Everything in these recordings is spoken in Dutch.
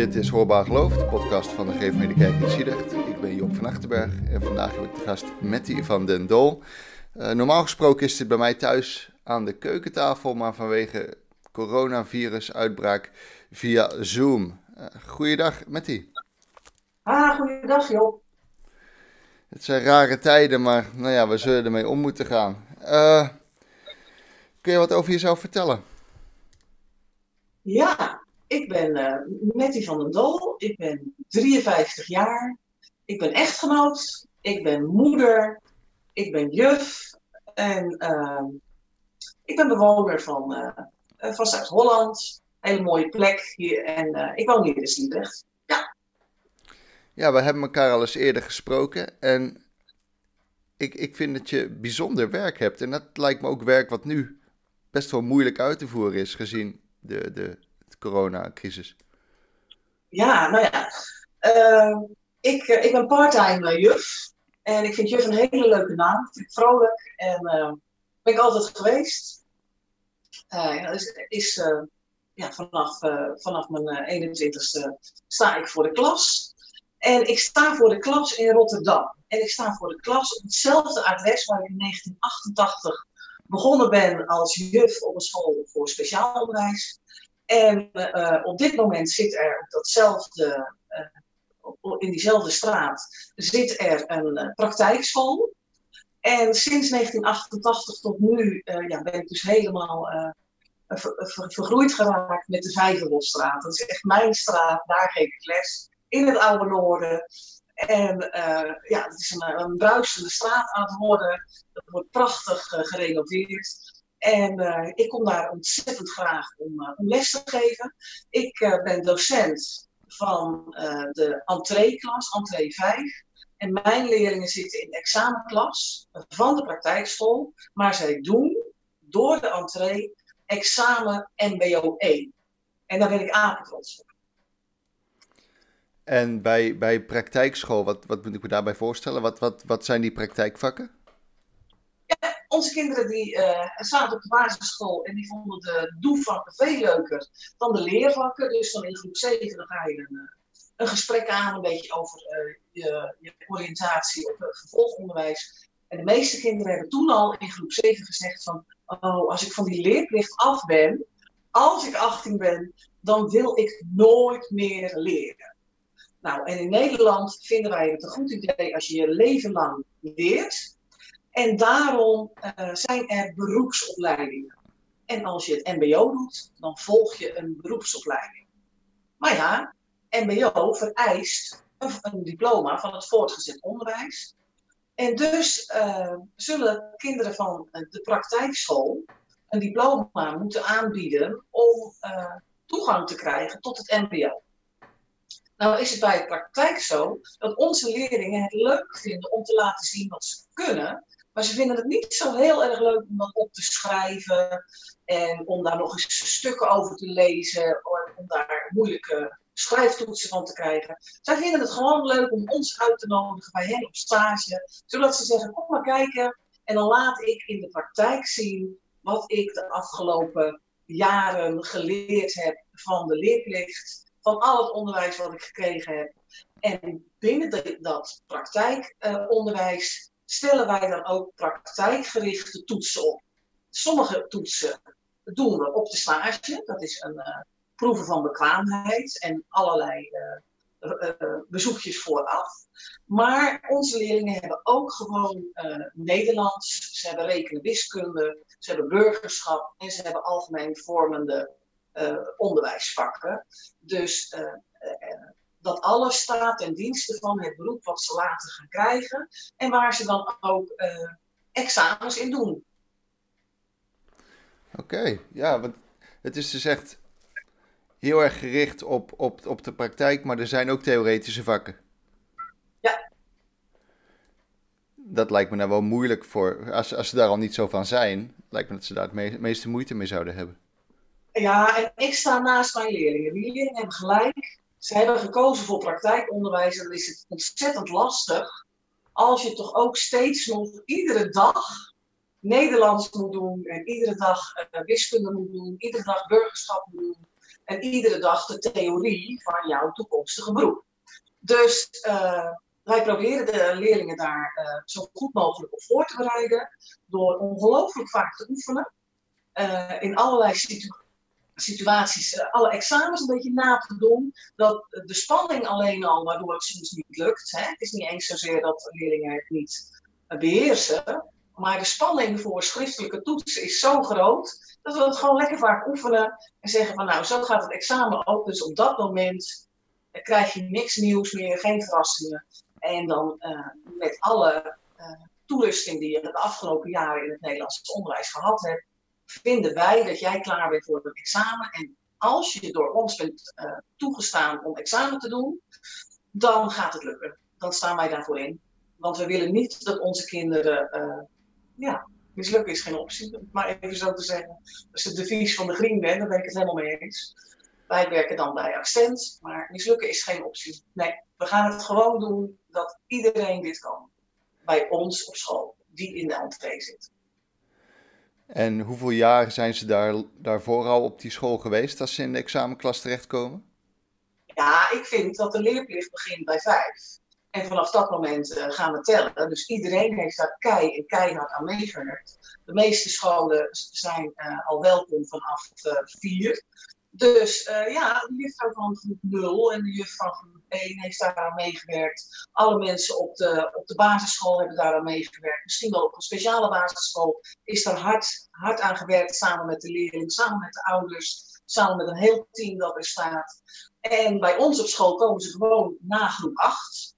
Dit is Hoorbaar Geloof, de podcast van de Geef Kerk in. Ik ben Job van Achterberg en vandaag heb ik de gast Matty van den Dol. Uh, normaal gesproken is dit bij mij thuis aan de keukentafel, maar vanwege coronavirus-uitbraak via Zoom. Uh, goeiedag, Matty. Ah, goeiedag Job. Het zijn rare tijden, maar nou ja, we zullen ermee om moeten gaan. Uh, kun je wat over jezelf vertellen? Ja, ik ben uh, van den Dol. Ik ben 53 jaar. Ik ben echtgenoot. Ik ben moeder. Ik ben juf. En uh, ik ben bewoner van, uh, van Zuid-Holland. Hele mooie plek hier. En ik woon hier in Sliedrecht. Ja. Ja, we hebben elkaar al eens eerder gesproken. En ik, ik vind dat je bijzonder werk hebt. En dat lijkt me ook werk wat nu best wel moeilijk uit te voeren is, gezien de, de, coronacrisis? Ja, nou ja. Uh, ik, uh, ik ben parttime uh, juf. En ik vind juf een hele leuke naam. Ik vind vrolijk. En uh, ben ik altijd geweest. Ja, is, is ja, vanaf, vanaf mijn 21ste sta ik voor de klas. En ik sta voor de klas in Rotterdam. En ik sta voor de klas op hetzelfde adres waar ik in 1988 begonnen ben als juf op een school voor speciaal onderwijs. En uh, op dit moment zit er datzelfde, uh, in diezelfde straat zit er een uh, praktijkschool. En sinds 1988 tot nu ja, ben ik dus helemaal ver, ver, vergroeid geraakt met de Vijverlosstraat. Dat is echt mijn straat, daar geef ik les. In het Oude Noorden. En ja, het is een, een bruisende straat aan het worden. Het wordt prachtig gerenoveerd. En uh, ik kom daar ontzettend graag om, uh, om les te geven. Ik uh, ben docent van de entree-klas, entree 5. En mijn leerlingen zitten in de examenklas van de praktijkschool. Maar zij doen door de entree examen MBO 1. En daar ben ik apetrots op. En bij, bij praktijkschool, wat, wat moet ik me daarbij voorstellen? Wat, wat, wat zijn die praktijkvakken? Onze kinderen die uh, zaten op de basisschool en die vonden de doevakken veel leuker dan de leervakken. Dus dan in groep 7 dan ga je een, eh, een gesprek aan, een beetje over uh, je, je, oriëntatie op het vervolgonderwijs. En de meeste kinderen hebben toen al in groep 7 gezegd van, oh, als ik van die leerplicht af ben, als ik 18 ben, dan wil ik nooit meer leren. Nou, en in Nederland vinden wij het een goed idee als je je leven lang leert. En daarom uh, zijn er beroepsopleidingen. En als je het MBO doet, dan volg je een beroepsopleiding. Maar ja, MBO vereist een, diploma van het voortgezet onderwijs. En dus uh, zullen kinderen van de praktijkschool een diploma moeten aanbieden om toegang te krijgen tot het MBO. Nou is het bij de praktijk zo dat onze leerlingen het leuk vinden om te laten zien wat ze kunnen, maar ze vinden het niet zo heel erg leuk om dat op te schrijven en om daar nog eens stukken over te lezen, om daar moeilijke schrijftoetsen van te krijgen. Zij vinden het gewoon leuk om ons uit te nodigen bij hen op stage, zodat ze zeggen: kom maar kijken. En dan laat ik in de praktijk zien wat ik de afgelopen jaren geleerd heb van de leerplicht, van al het onderwijs wat ik gekregen heb. En binnen dat praktijkonderwijs stellen wij dan ook praktijkgerichte toetsen op. Sommige toetsen doen we op de stage, dat is een uh, proeven van bekwaamheid en allerlei uh, uh, bezoekjes vooraf. Maar onze leerlingen hebben ook gewoon Nederlands, ze hebben rekenen wiskunde, ze hebben burgerschap en ze hebben algemeen vormende onderwijsvakken. Dus dat alles staat ten dienste van het beroep wat ze later gaan krijgen en waar ze dan ook uh, examens in doen. Oké, okay, ja, want het is dus echt heel erg gericht op, op, op de praktijk, maar er zijn ook theoretische vakken. Ja. Dat lijkt me nou wel moeilijk voor, als, als ze daar al niet zo van zijn, lijkt me dat ze daar het meeste moeite mee zouden hebben. Ja, en ik sta naast mijn leerlingen. Die leerlingen hebben gelijk ze hebben gekozen voor praktijkonderwijs en dan is het ontzettend lastig als je toch ook steeds nog iedere dag Nederlands moet doen en iedere dag uh, wiskunde moet doen, iedere dag burgerschap moet doen. En iedere dag de theorie van jouw toekomstige beroep. Dus uh, wij proberen de leerlingen daar uh, zo goed mogelijk op voor te bereiden. Door ongelooflijk vaak te oefenen. In allerlei situ situaties, alle examens een beetje na te doen. Dat de spanning alleen al, waardoor het soms niet lukt. Hè? Het is niet eens zozeer dat leerlingen het niet beheersen. Maar de spanning voor schriftelijke toetsen is zo groot dat we het gewoon lekker vaak oefenen en zeggen van nou, zo gaat het examen ook. Dus op dat moment krijg je niks nieuws meer, geen verrassingen. En dan uh, met alle uh, toerusting die je de afgelopen jaren in het Nederlands onderwijs gehad hebt, vinden wij dat jij klaar bent voor het examen. En als je door ons bent uh, toegestaan om examen te doen, dan gaat het lukken. Dan staan wij daarvoor in. Want we willen niet dat onze kinderen ja, mislukken is geen optie, maar even zo te zeggen. Als het devies van de Green bent, dan ben ik het helemaal mee eens. Wij werken dan bij accent, maar mislukken is geen optie. Nee, we gaan het gewoon doen dat iedereen dit kan. Bij ons op school, die in de entree zit. En hoeveel jaar zijn ze daar, daarvoor al op die school geweest als ze in de examenklas terechtkomen? Ja, ik vind dat de leerplicht begint bij vijf. En vanaf dat moment uh, gaan we tellen. Dus iedereen heeft daar kei en keihard aan meegewerkt. De meeste scholen zijn uh, al welkom vanaf uh, vier. Dus ja, de juffrouw van groep 0 en de juf van groep 1 heeft daar aan meegewerkt. Alle mensen op de, op de basisschool hebben daar aan meegewerkt. Misschien wel op een speciale basisschool is daar hard, hard aan gewerkt samen met de leerling, samen met de ouders, samen met een heel team dat er staat. En bij ons op school komen ze gewoon na groep 8.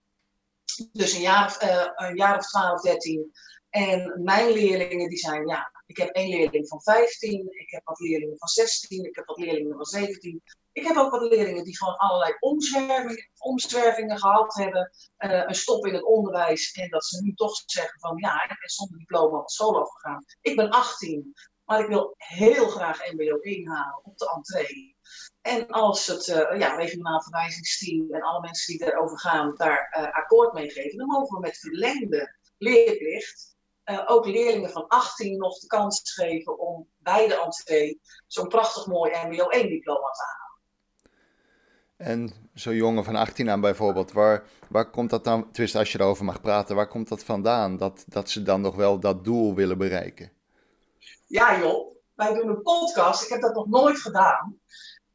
Dus een jaar, uh, een jaar of 12, 13. En mijn leerlingen die zijn, ja, ik heb één leerling van 15, ik heb wat leerlingen van 16, ik heb wat leerlingen van 17. Ik heb ook wat leerlingen die van allerlei omzwervingen, gehad hebben, uh, een stop in het onderwijs en dat ze nu toch zeggen van ja, ik ben zonder diploma van school afgegaan. Ik ben 18, maar ik wil heel graag MBO inhalen op de entree. En als het uh, ja, regionaal verwijzingsteam en alle mensen die erover gaan daar uh, akkoord mee geven, dan mogen we met verlengde leerplicht uh, ook leerlingen van 18 nog de kans geven om bij de entree zo'n prachtig mooi MBO 1 diploma te halen. En zo'n jongen van 18 aan bijvoorbeeld, waar, waar komt dat dan, tenminste als je erover mag praten, waar komt dat vandaan? Dat, dat ze dan nog wel dat doel willen bereiken? Ja joh, wij doen een podcast, ik heb dat nog nooit gedaan.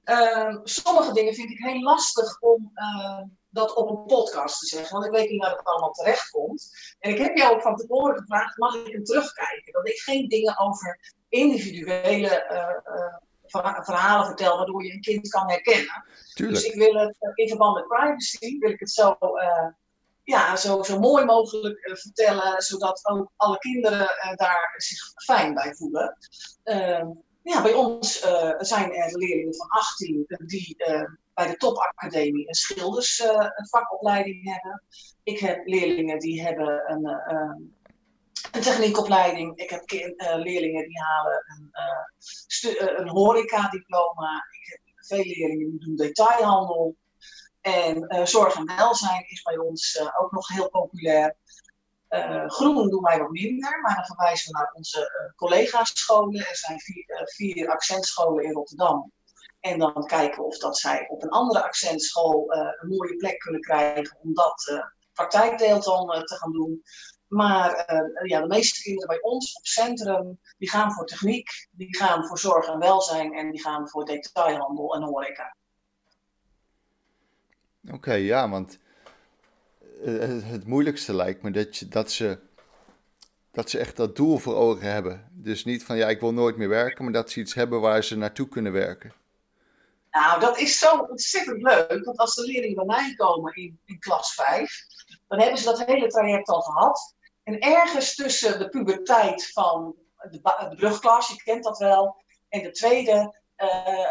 Uh, sommige dingen vind ik heel lastig om uh, dat op een podcast te zeggen, want ik weet niet waar het allemaal terecht komt. En ik heb jou ook van tevoren gevraagd, mag ik hem terugkijken? Dat ik geen dingen over individuele uh, verhalen vertel, waardoor je een kind kan herkennen. Tuurlijk. Dus ik wil het in verband met privacy, wil ik het zo ja, zo, zo mooi mogelijk uh, vertellen, zodat ook alle kinderen uh, daar zich fijn bij voelen. Uh, ja, bij ons zijn er leerlingen van 18 die bij de topacademie een schildersvakopleiding hebben. Ik heb leerlingen die hebben een, een techniekopleiding. Ik heb leerlingen die halen een, een horeca-diploma. Ik heb veel leerlingen die doen detailhandel. En zorg en welzijn is bij ons ook nog heel populair. Uh, groen doen wij wat minder, maar dan verwijzen we naar onze collega-scholen. Er zijn vier, vier, accentscholen in Rotterdam. En dan kijken of dat zij op een andere accentschool een mooie plek kunnen krijgen om dat praktijkdeel dan te gaan doen. Maar ja, de meeste kinderen bij ons op centrum, die gaan voor techniek, die gaan voor zorg en welzijn en die gaan voor detailhandel en horeca. Oké, ja, want het, het, moeilijkste lijkt me dat, je, dat, ze, dat ze echt dat doel voor ogen hebben. Dus niet van ja, ik wil nooit meer werken, maar dat ze iets hebben waar ze naartoe kunnen werken. Nou, dat is zo ontzettend leuk, want als de leerlingen bij mij komen in, in klas 5, dan hebben ze dat hele traject al gehad. En ergens tussen de puberteit van de, brugklas, je kent dat wel, en de tweede,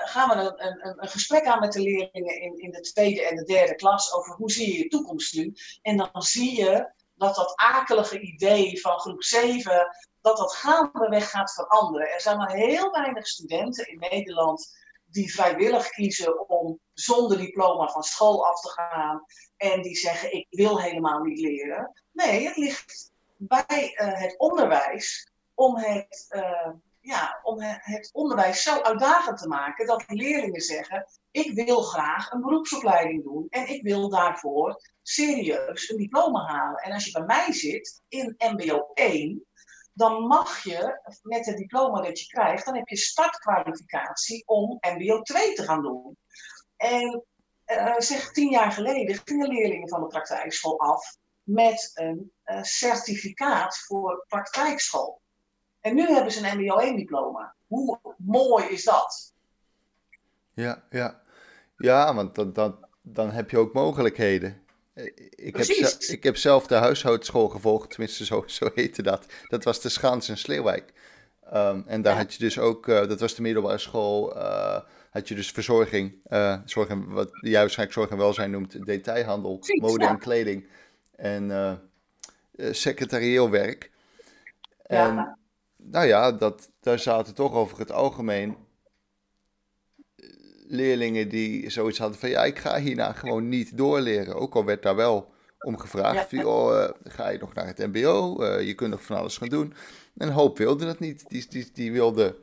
gaan we een, een, een, gesprek aan met de leerlingen in, in de tweede en de derde klas over hoe zie je je toekomst nu. En dan zie je dat dat akelige idee van groep 7, dat dat gaandeweg gaat veranderen. Er zijn maar heel weinig studenten in Nederland die vrijwillig kiezen om zonder diploma van school af te gaan en die zeggen ik wil helemaal niet leren. Nee, het ligt bij uh, het onderwijs om het uh, ja, om het onderwijs zo uitdagend te maken dat leerlingen zeggen: Ik wil graag een beroepsopleiding doen en ik wil daarvoor serieus een diploma halen. En als je bij mij zit in MBO 1, dan mag je met het diploma dat je krijgt, dan heb je startkwalificatie om MBO 2 te gaan doen. En uh, zeg tien jaar geleden gingen leerlingen van de praktijkschool af met een uh, certificaat voor praktijkschool. En nu hebben ze een MBO 1 diploma. Hoe mooi is dat? Ja, ja. ja want dan, dan, dan heb je ook mogelijkheden. Ik heb, zelf, ik heb zelf de huishoudschool gevolgd, tenminste zo, zo heette dat. Dat was de Schaans in Sleeuwijk. Um, en daar had je dus ook, uh, dat was de middelbare school, uh, had je dus verzorging, uh, zorg en, wat jij waarschijnlijk zorg en welzijn noemt, detailhandel, Precies, mode ja. en kleding en secretarieel werk. En ja. Nou ja, dat, daar zaten toch over het algemeen leerlingen die zoiets hadden van ja, ik ga hierna gewoon niet doorleren. Ook al werd daar wel om gevraagd, ja. oh, uh, ga je nog naar het mbo, uh, je kunt nog van alles gaan doen. En een hoop wilde dat niet, die, die, die wilde,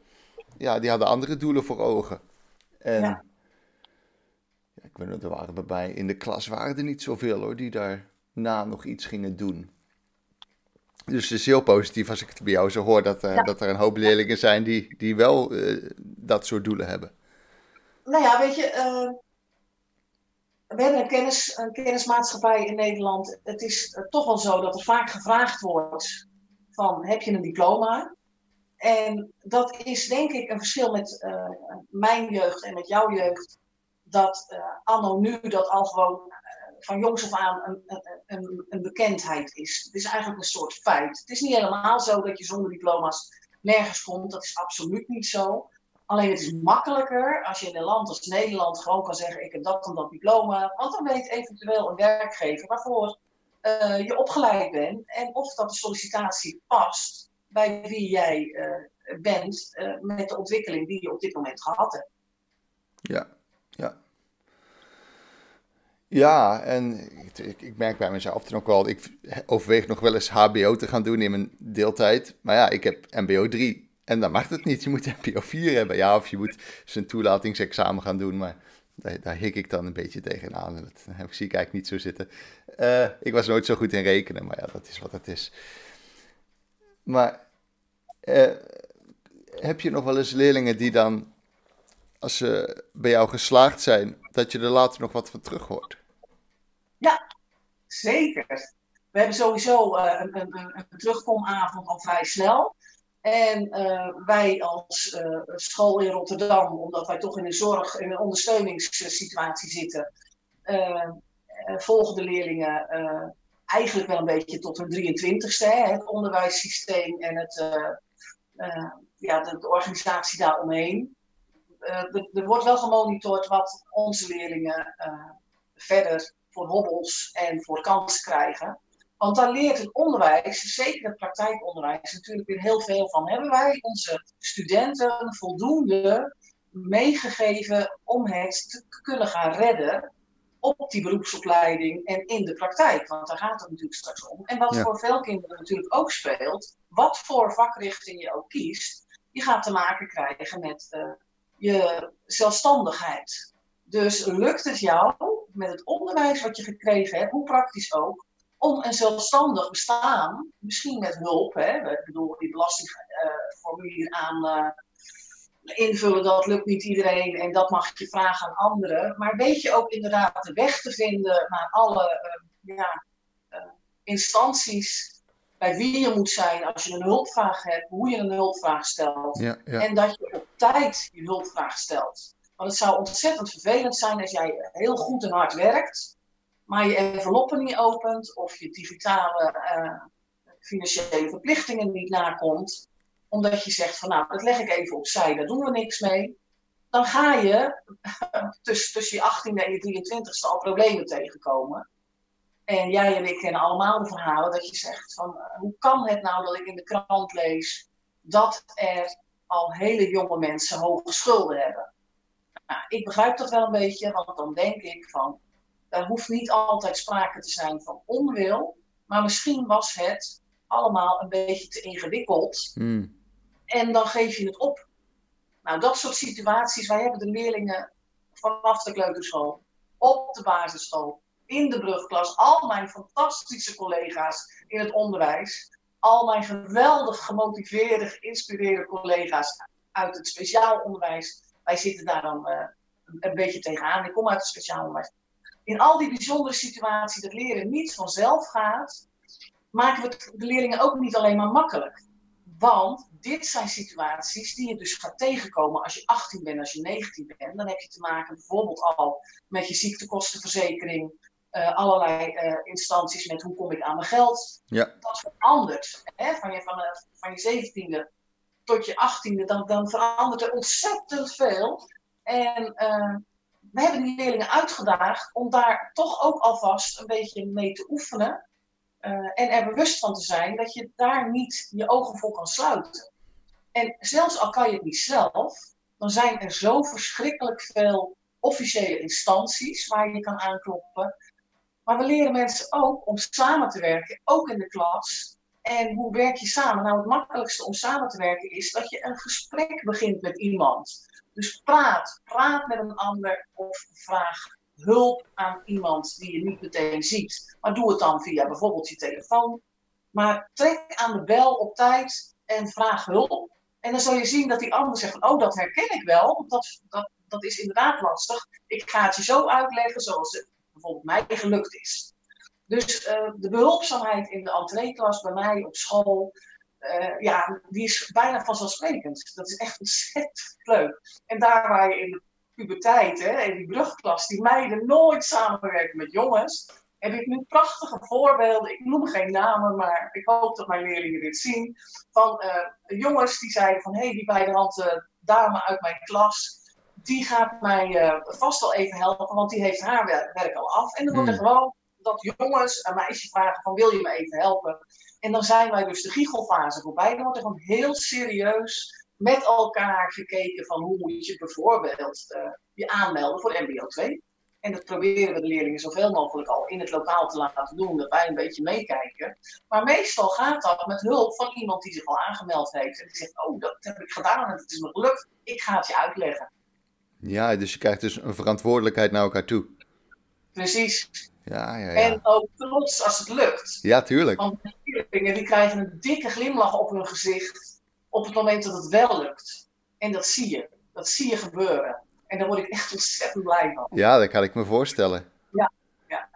ja, die hadden andere doelen voor ogen. En ja. Ja, ik weet nog, er waren bij mij in de klas waren er niet zoveel hoor, die daarna nog iets gingen doen. Dus het is heel positief als ik het bij jou zo hoor, dat, uh, dat er een hoop leerlingen zijn die, die wel dat soort doelen hebben nou ja, weet je, uh, we hebben een, kennis, een kennismaatschappij in Nederland. Het is toch wel zo dat er vaak gevraagd wordt van, heb je een diploma? En dat is denk ik een verschil met mijn jeugd en met jouw jeugd. Dat anno nu dat al gewoon van jongs af aan een, een, een, bekendheid is. Het is eigenlijk een soort feit. Het is niet helemaal zo dat je zonder diploma's nergens komt. Dat is absoluut niet zo. Alleen het is makkelijker als je in een land als Nederland gewoon kan zeggen: Ik heb dat en dat diploma. Want dan weet eventueel een werkgever waarvoor uh, je opgeleid bent. En of dat de sollicitatie past bij wie jij uh, bent uh, met de ontwikkeling die je op dit moment gehad hebt. Ja, ja. Ja, en ik, ik, merk bij mezelf dan ook wel, ik overweeg nog wel eens HBO te gaan doen in mijn deeltijd. Maar ja, ik heb MBO 3 en dan mag het niet. Je moet MPO 4 hebben. Ja, of je moet zijn toelatingsexamen gaan doen. Maar daar, daar hik ik dan een beetje tegenaan. En dat zie ik eigenlijk niet zo zitten. Uh, ik was nooit zo goed in rekenen. Maar ja, dat is wat het is. Maar uh, heb je nog wel eens leerlingen die dan, als ze bij jou geslaagd zijn, dat je er later nog wat van terug hoort? Ja, zeker. We hebben sowieso uh, een, een, een terugkomavond al vrij snel. En uh, wij als uh, school in Rotterdam, omdat wij toch in een zorg- en ondersteuningssituatie zitten, volgen de leerlingen eigenlijk wel een beetje tot hun 23ste. Hè, het onderwijssysteem en het, ja, de, de, organisatie daaromheen. Er, wordt wel gemonitord wat onze leerlingen verder voor hobbels en voor kansen krijgen. Want daar leert het onderwijs, zeker het praktijkonderwijs, natuurlijk weer heel veel van. Hebben wij onze studenten voldoende meegegeven om het te kunnen gaan redden op die beroepsopleiding en in de praktijk? Want daar gaat het natuurlijk straks om. En wat voor veel kinderen natuurlijk ook speelt, wat voor vakrichting je ook kiest, je gaat te maken krijgen met uh, je zelfstandigheid. Dus lukt het jou met het onderwijs wat je gekregen hebt, hoe praktisch ook, om een zelfstandig bestaan, misschien met hulp, hè, ik bedoel, die belastingformulier aan uh, invullen, dat lukt niet iedereen en dat mag je vragen aan anderen. Maar weet je ook inderdaad de weg te vinden naar alle uh, ja, instanties bij wie je moet zijn als je een hulpvraag hebt, hoe je een hulpvraag stelt. Ja, ja. En dat je op tijd je hulpvraag stelt. Want het zou ontzettend vervelend zijn als jij heel goed en hard werkt maar je enveloppen niet opent of je digitale uh, financiële verplichtingen niet nakomt, omdat je zegt van nou, dat leg ik even opzij, daar doen we niks mee, dan ga je tussen, je 18e en je 23e al problemen tegenkomen. En jij en ik kennen allemaal de verhalen dat je zegt van uh, hoe kan het nou dat ik in de krant lees dat er al hele jonge mensen hoge schulden hebben. Nou, ik begrijp dat wel een beetje, want dan denk ik van daar hoeft niet altijd sprake te zijn van onwil, maar misschien was het allemaal een beetje te ingewikkeld. Hmm. en dan geef je het op. Nou, dat soort situaties, wij hebben de leerlingen vanaf de kleuterschool, op de basisschool, in de brugklas, al mijn fantastische collega's in het onderwijs, al mijn geweldig gemotiveerde, geïnspireerde collega's uit het speciaal onderwijs. Wij zitten daar dan uh, een beetje tegenaan. Ik kom uit het speciaal onderwijs. In al die bijzondere situaties dat leren niet vanzelf gaat, maken we het de leerlingen ook niet alleen maar makkelijk. Want dit zijn situaties die je dus gaat tegenkomen als je 18 bent, als je 19 bent. Dan heb je te maken bijvoorbeeld al met je ziektekostenverzekering, uh, allerlei uh, instanties met hoe kom ik aan mijn geld. Ja. Dat verandert. Hè? Van, je, van, uh, van je 17e tot je 18e, dan, dan verandert er ontzettend veel. En we hebben die leerlingen uitgedaagd om daar toch ook alvast een beetje mee te oefenen. en er bewust van te zijn dat je daar niet je ogen voor kan sluiten. En zelfs al kan je het niet zelf, dan zijn er zo verschrikkelijk veel officiële instanties waar je kan aankloppen. Maar we leren mensen ook om samen te werken, ook in de klas. En hoe werk je samen? Nou, het makkelijkste om samen te werken is dat je een gesprek begint met iemand. Dus praat, praat met een ander of vraag hulp aan iemand die je niet meteen ziet. Maar doe het dan via bijvoorbeeld je telefoon. Maar trek aan de bel op tijd en vraag hulp. En dan zul je zien dat die ander zegt: Oh, dat herken ik wel. Want dat, dat, dat is inderdaad lastig. Ik ga het je zo uitleggen zoals het bijvoorbeeld mij gelukt is. Dus uh, de behulpzaamheid in de entreeklas bij mij op school, uh, ja, die is bijna vanzelfsprekend. Dat is echt ontzettend leuk. En daar waar je in de puberteit, hè, in die brugklas, die meiden nooit samenwerken met jongens, heb ik nu prachtige voorbeelden. Ik noem geen namen, maar ik hoop dat mijn leerlingen dit zien. Van uh, jongens die zeiden van, hé, hey, die bij de hand dame uit mijn klas, die gaat mij vast wel even helpen, want die heeft haar werk, al af. En dan wordt er hmm. gewoon dat jongens een meisje vragen van wil je me even helpen? En dan zijn wij dus de giechelfase voorbij. Dan wordt er gewoon heel serieus met elkaar gekeken van hoe moet je bijvoorbeeld uh, je aanmelden voor MBO 2. En dat proberen we de leerlingen zoveel mogelijk al in het lokaal te laten doen, dat wij een beetje meekijken. Maar meestal gaat dat met hulp van iemand die zich al aangemeld heeft. En die zegt, oh, dat heb ik gedaan en het is me gelukt. Ik ga het je uitleggen. Ja, dus je krijgt dus een verantwoordelijkheid naar elkaar toe. Precies. Ja, ja, ja. En ook trots als het lukt. Ja, tuurlijk. Want de die krijgen een dikke glimlach op hun gezicht op het moment dat het wel lukt. En dat zie je. Dat zie je gebeuren. En daar word ik echt ontzettend blij van. Ja, dat kan ik me voorstellen. Ja, ja.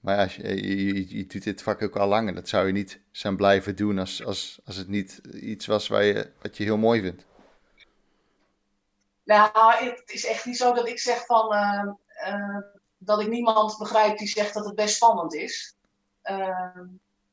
Maar als je, je, je, doet dit vak ook al lang en dat zou je niet zijn blijven doen als, als, als het niet iets was waar je, wat je heel mooi vindt. Nou, het is echt niet zo dat ik zeg van uh, uh, dat ik niemand begrijp die zegt dat het best spannend is. Uh,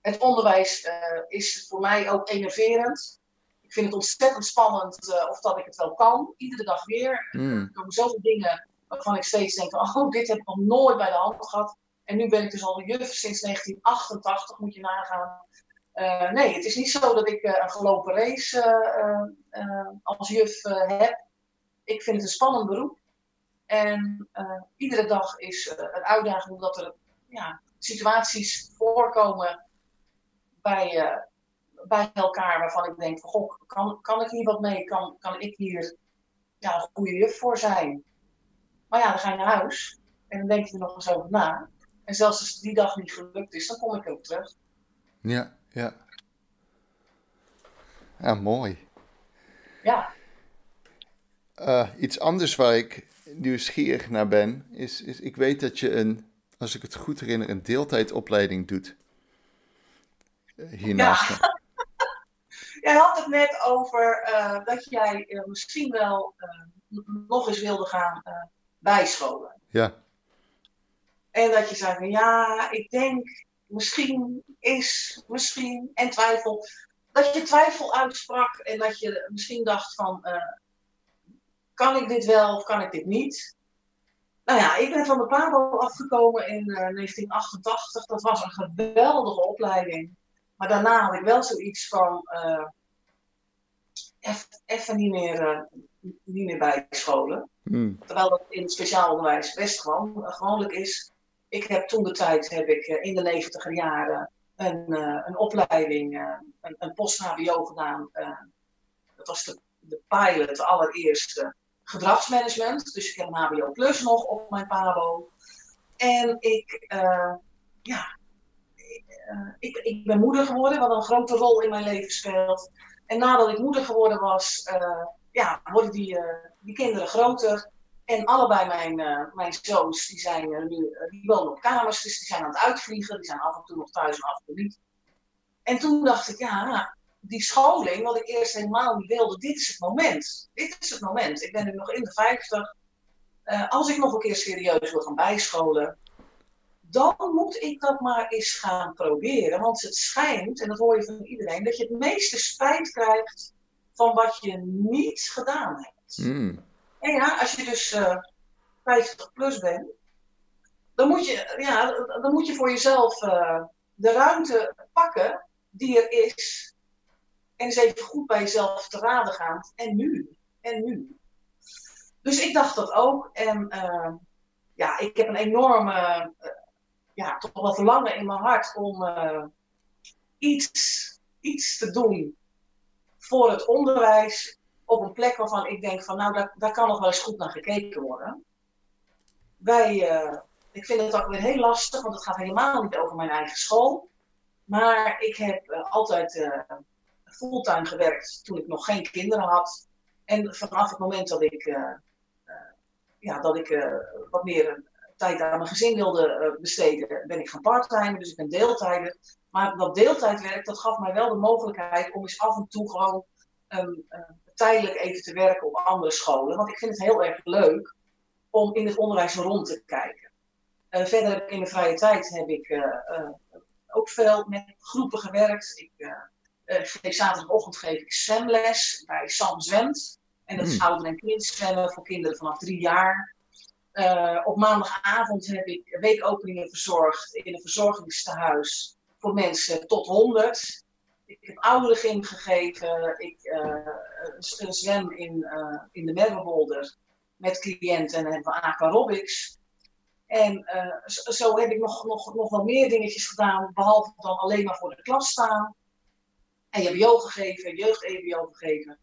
het onderwijs eh, is voor mij ook enerverend. Ik vind het ontzettend spannend eh, of dat ik het wel kan. Iedere dag weer. Mm. Er komen zoveel dingen waarvan ik steeds denk: oh, dit heb ik nog nooit bij de hand gehad. En nu ben ik dus al juf sinds 1988, moet je nagaan. Uh, nee, het is niet zo dat ik een gelopen race als juf heb ik vind het een spannend beroep. En uh, iedere dag is uh, een uitdaging omdat er ja, situaties voorkomen bij, uh, bij elkaar waarvan ik denk van goh, kan, kan ik hier wat mee? Kan, kan ik hier ja, een goede juf voor zijn? Maar ja, dan ga je naar huis en dan denk je er nog eens over na. En zelfs als die dag niet gelukt is, dan kom ik ook terug. Ja, ja. Ja, mooi. Ja. Uh, iets anders waar ik nieuwsgierig naar ben, is, is ik weet dat je een, als ik het goed herinner, een deeltijdopleiding doet. Uh, hiernaast. Ja. jij had het net over uh, dat jij misschien wel nog eens wilde gaan bijscholen. Ja. En dat je zei van ja, ik denk misschien is, misschien en twijfel. Dat je twijfel uitsprak en dat je misschien dacht van kan ik dit wel of kan ik dit niet? Nou ja, ik ben van de PABO afgekomen in uh, eh, 1988. Dat was een geweldige opleiding. Maar daarna had ik wel zoiets van uh, even niet meer, uh, niet meer bij scholen. Hmm. Terwijl dat in het speciaal onderwijs best gewoon, gewoonlijk is. Ik heb toen de tijd, heb ik in de negentiger jaren, een, een opleiding, een, een post-HBO gedaan dat was de, de pilot, de allereerste gedragsmanagement. Dus ik heb een HBO Plus nog op mijn Pabo. En ik, uh, ja, uh, ik, ik, ben moeder geworden, wat een grote rol in mijn leven speelt. En nadat ik moeder geworden was, uh, ja, worden die, die kinderen groter. En allebei mijn, mijn zoons, die, zijn, nu, die wonen op kamers, dus die zijn aan het uitvliegen. Die zijn af en toe nog thuis en af en toe niet. En toen dacht ik, ja, die scholing, wat ik eerst helemaal niet wilde, dit is het moment. Dit is het moment. Ik ben nu nog in de 50. Uh, als ik nog een keer serieus wil gaan bijscholen, dan moet ik dat maar eens gaan proberen. Want het schijnt, en dat hoor je van iedereen, dat je het meeste spijt krijgt van wat je niet gedaan hebt. Mm. En ja, als je dus uh, 50 plus bent, dan moet je, ja, dan moet je voor jezelf uh, de ruimte pakken die er is en eens even goed bij jezelf te raden gaan. En nu? En nu? Dus ik dacht dat ook. En uh, ja, ik heb een enorme, uh, ja, toch wel verlangen in mijn hart om uh, iets, iets te doen voor het onderwijs op een plek waarvan ik denk van nou, daar, daar kan nog wel eens goed naar gekeken worden. Wij, ik vind het ook weer heel lastig, want het gaat helemaal niet over mijn eigen school. Maar ik heb altijd fulltime gewerkt toen ik nog geen kinderen had. En vanaf het moment dat ik, uh, uh, ja, dat ik uh, wat meer tijd aan mijn gezin wilde besteden, ben ik gaan parttime, dus ik ben deeltijder. Maar dat deeltijdwerk, dat gaf mij wel de mogelijkheid om eens af en toe gewoon um, tijdelijk even te werken op andere scholen. Want ik vind het heel erg leuk om in het onderwijs rond te kijken. verder in de vrije tijd heb ik ook veel met groepen gewerkt. Ik uh, zaterdagochtend geef ik zwemles bij Sam Zwemt. En dat is mm. ouder- en kindzwemmen voor kinderen vanaf drie jaar. Uh, op maandagavond heb ik weekopeningen verzorgd in een verzorgingstehuis voor mensen tot 100. Ik heb ouderen gegeven. Ik uh, zwem in, uh, in de Merwewolder met cliënten en dan hebben we aquarobics. En zo, zo, heb ik nog, nog, nog wel meer dingetjes gedaan, behalve dan alleen maar voor de klas staan. EHBO gegeven, jeugd-EHBO gegeven.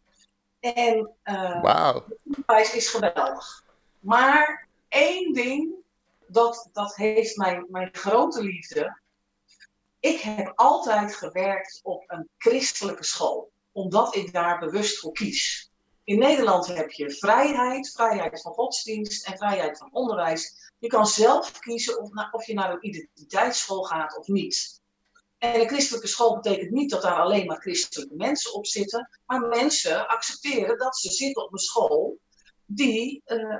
En uh, wow. onderwijs is geweldig. Maar één ding, dat, dat heeft mijn, mijn grote liefde. Ik heb altijd gewerkt op een christelijke school, omdat ik daar bewust voor kies. In Nederland heb je vrijheid, vrijheid van godsdienst en vrijheid van onderwijs. Je kan zelf kiezen of, of je naar een identiteitsschool gaat of niet. En een christelijke school betekent niet dat daar alleen maar christelijke mensen op zitten, maar mensen accepteren dat ze zitten op een school die uh,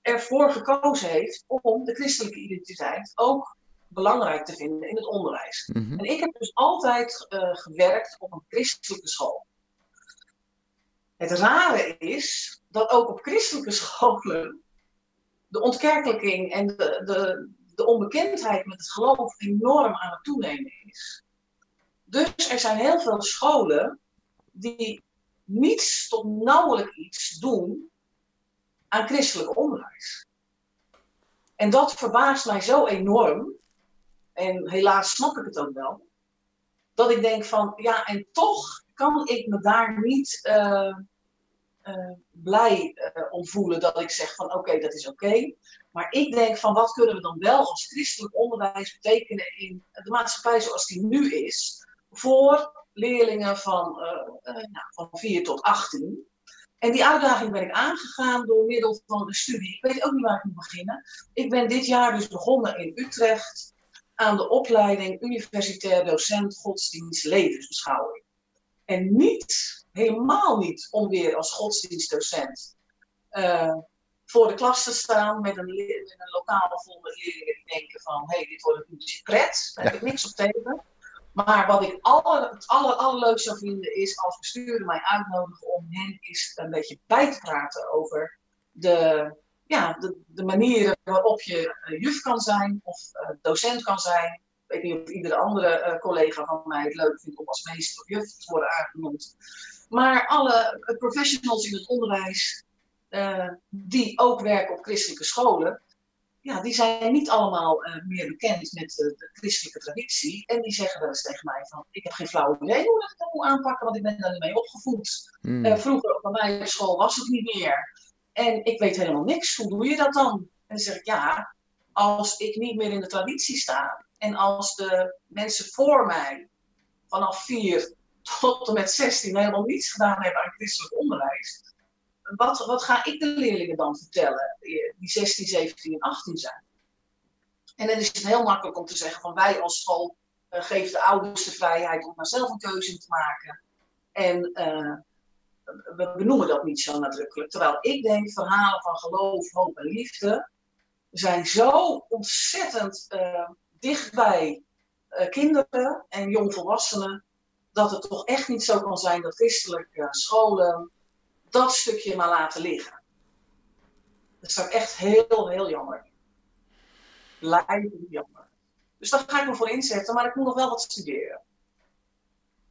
ervoor gekozen heeft om de christelijke identiteit ook belangrijk te vinden in het onderwijs. Mm -hmm. En ik heb dus altijd uh, gewerkt op een christelijke school. Het rare is dat ook op christelijke scholen de ontkerkelijking en de, de, de onbekendheid met het geloof enorm aan het toenemen is. Dus er zijn heel veel scholen die niets tot nauwelijks iets doen aan christelijk onderwijs. En dat verbaast mij zo enorm, en helaas snap ik het ook wel, dat ik denk van, ja, en toch kan ik me daar niet uh, blij uh, om voelen dat ik zeg van, oké, dat is oké. Maar ik denk van wat kunnen we dan wel als christelijk onderwijs betekenen in de maatschappij zoals die nu is, voor leerlingen van, uh, nou, van 4 tot 18. En die uitdaging ben ik aangegaan door middel van een studie. Ik weet ook niet waar ik moet beginnen. Ik ben dit jaar dus begonnen in Utrecht aan de opleiding Universitair Docent Godsdienst Levensbeschouwing. En niet, helemaal niet om weer als godsdienstdocent uh, voor de klas te staan met een, met een lokaal vol met leerlingen die denken van hé, hey, dit wordt een beetje pret, daar heb ik niks op tegen. Maar wat ik aller, het aller, zou vinden is als bestuurder mij uitnodigen om hen eens een beetje bij te praten over de, ja, de, manieren waarop je uh, juf kan zijn of uh, docent kan zijn. Ik weet niet of iedere andere uh, collega van mij het leuk vindt om als meester of juf te worden aangenoemd. Maar alle professionals in het onderwijs uh, die ook werken op christelijke scholen, ja, die zijn niet allemaal meer bekend met de christelijke traditie. En die zeggen wel eens tegen mij van, ik heb geen flauw idee hoe ik dat moet aanpakken, want ik ben daar niet mee opgevoed. Hmm. vroeger bij mij op school was het niet meer. En ik weet helemaal niks. Hoe doe je dat dan? En dan zeg ik, ja, als ik niet meer in de traditie sta en als de mensen voor mij vanaf vier tot en met 16 helemaal niets gedaan hebben aan christelijk onderwijs, wat, wat ga ik de leerlingen dan vertellen die 16, 17 en 18 zijn? En dan is het heel makkelijk om te zeggen van wij als school uh, geven de ouders de vrijheid om maar zelf een keuze in te maken. En uh, we benoemen dat niet zo nadrukkelijk. Terwijl ik denk, verhalen van geloof, hoop en liefde zijn zo ontzettend uh, dicht bij uh, kinderen en jongvolwassenen, dat het toch echt niet zo kan zijn dat christelijke scholen dat stukje maar laten liggen. Dat ook echt heel, heel jammer. Lijkt jammer. Dus daar ga ik me voor inzetten, maar ik moet nog wel wat studeren.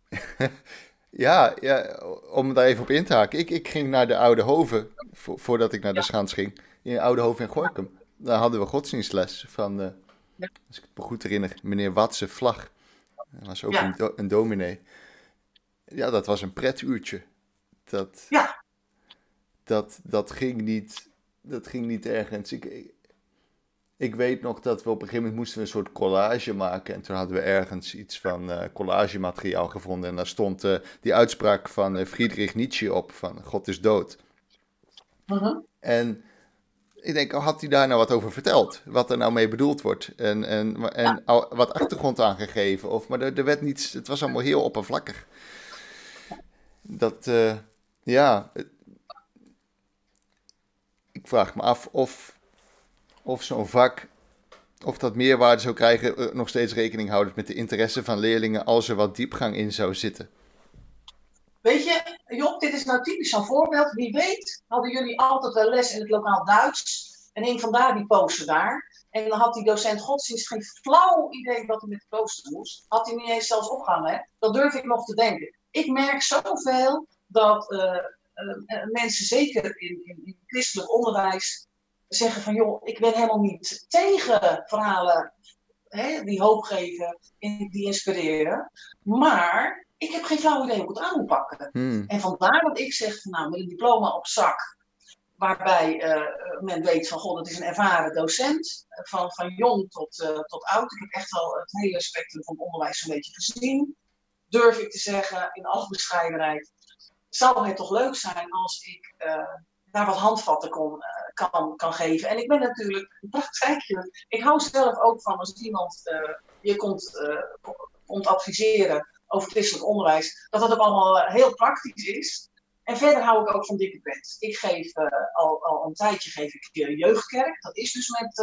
Ja, ja, om daar even op in te haken. Ik, ik ging naar de Oude Hoven, voordat ik naar de Schans ging. In Oude Hoven in Gorkum. Daar hadden we godsdienstles van, uh, als ik me goed herinner, meneer Watse Vlag. Dat was ook een, een dominee. Ja, dat was een pretuurtje. Dat, ja. dat, dat, ging niet, dat ging niet ergens. Ik, ik weet nog dat we op een gegeven moment moesten een soort collage maken. En toen hadden we ergens iets van uh, collagemateriaal gevonden. En daar stond uh, die uitspraak van uh, Friedrich Nietzsche op: van God is dood. -huh. En ik denk, had hij daar nou wat over verteld? Wat er nou mee bedoeld wordt? En, en, en wat achtergrond aangegeven? Of, maar er, er, werd niets, het was allemaal heel oppervlakkig. Dat, ja. Ik vraag me af of of zo'n vak, of dat meerwaarde zou krijgen, eh, nog steeds rekening houden met de interesse van leerlingen als er wat diepgang in zou zitten? Weet je, Job, dit is nou typisch zo'n voorbeeld. Wie weet hadden jullie altijd wel les in het lokaal Duits. En een vandaar die poster daar. En dan had die docent godsdienst geen flauw idee wat hij met de poster moest. Had hij niet eens zelfs opgehangen. Dat durf ik nog te denken. Ik merk zoveel dat uh, uh, mensen, zeker in, in, in christelijk onderwijs, zeggen van joh, ik ben helemaal niet tegen verhalen hè, die hoop geven, die inspireren. Maar ik heb geen flauw idee hoe ik het aan moet pakken. Hmm. En vandaar dat ik zeg van nou, met een diploma op zak, waarbij uh, men weet van god, het is een ervaren docent, van, van jong tot, uh, tot oud. Ik heb echt al het hele spectrum van het onderwijs een beetje gezien. Durf ik te zeggen, in alle bescheidenheid, zou het toch leuk zijn als ik uh, daar wat handvatten kon, kan, kan geven. En ik ben natuurlijk een praktijkje. Ik hou zelf ook van als iemand je komt, komt adviseren over christelijk onderwijs, dat dat ook allemaal heel praktisch is. En verder hou ik ook van dikke pet. Ik geef uh, al, al een tijdje geef ik jeugdkerk. Dat is dus met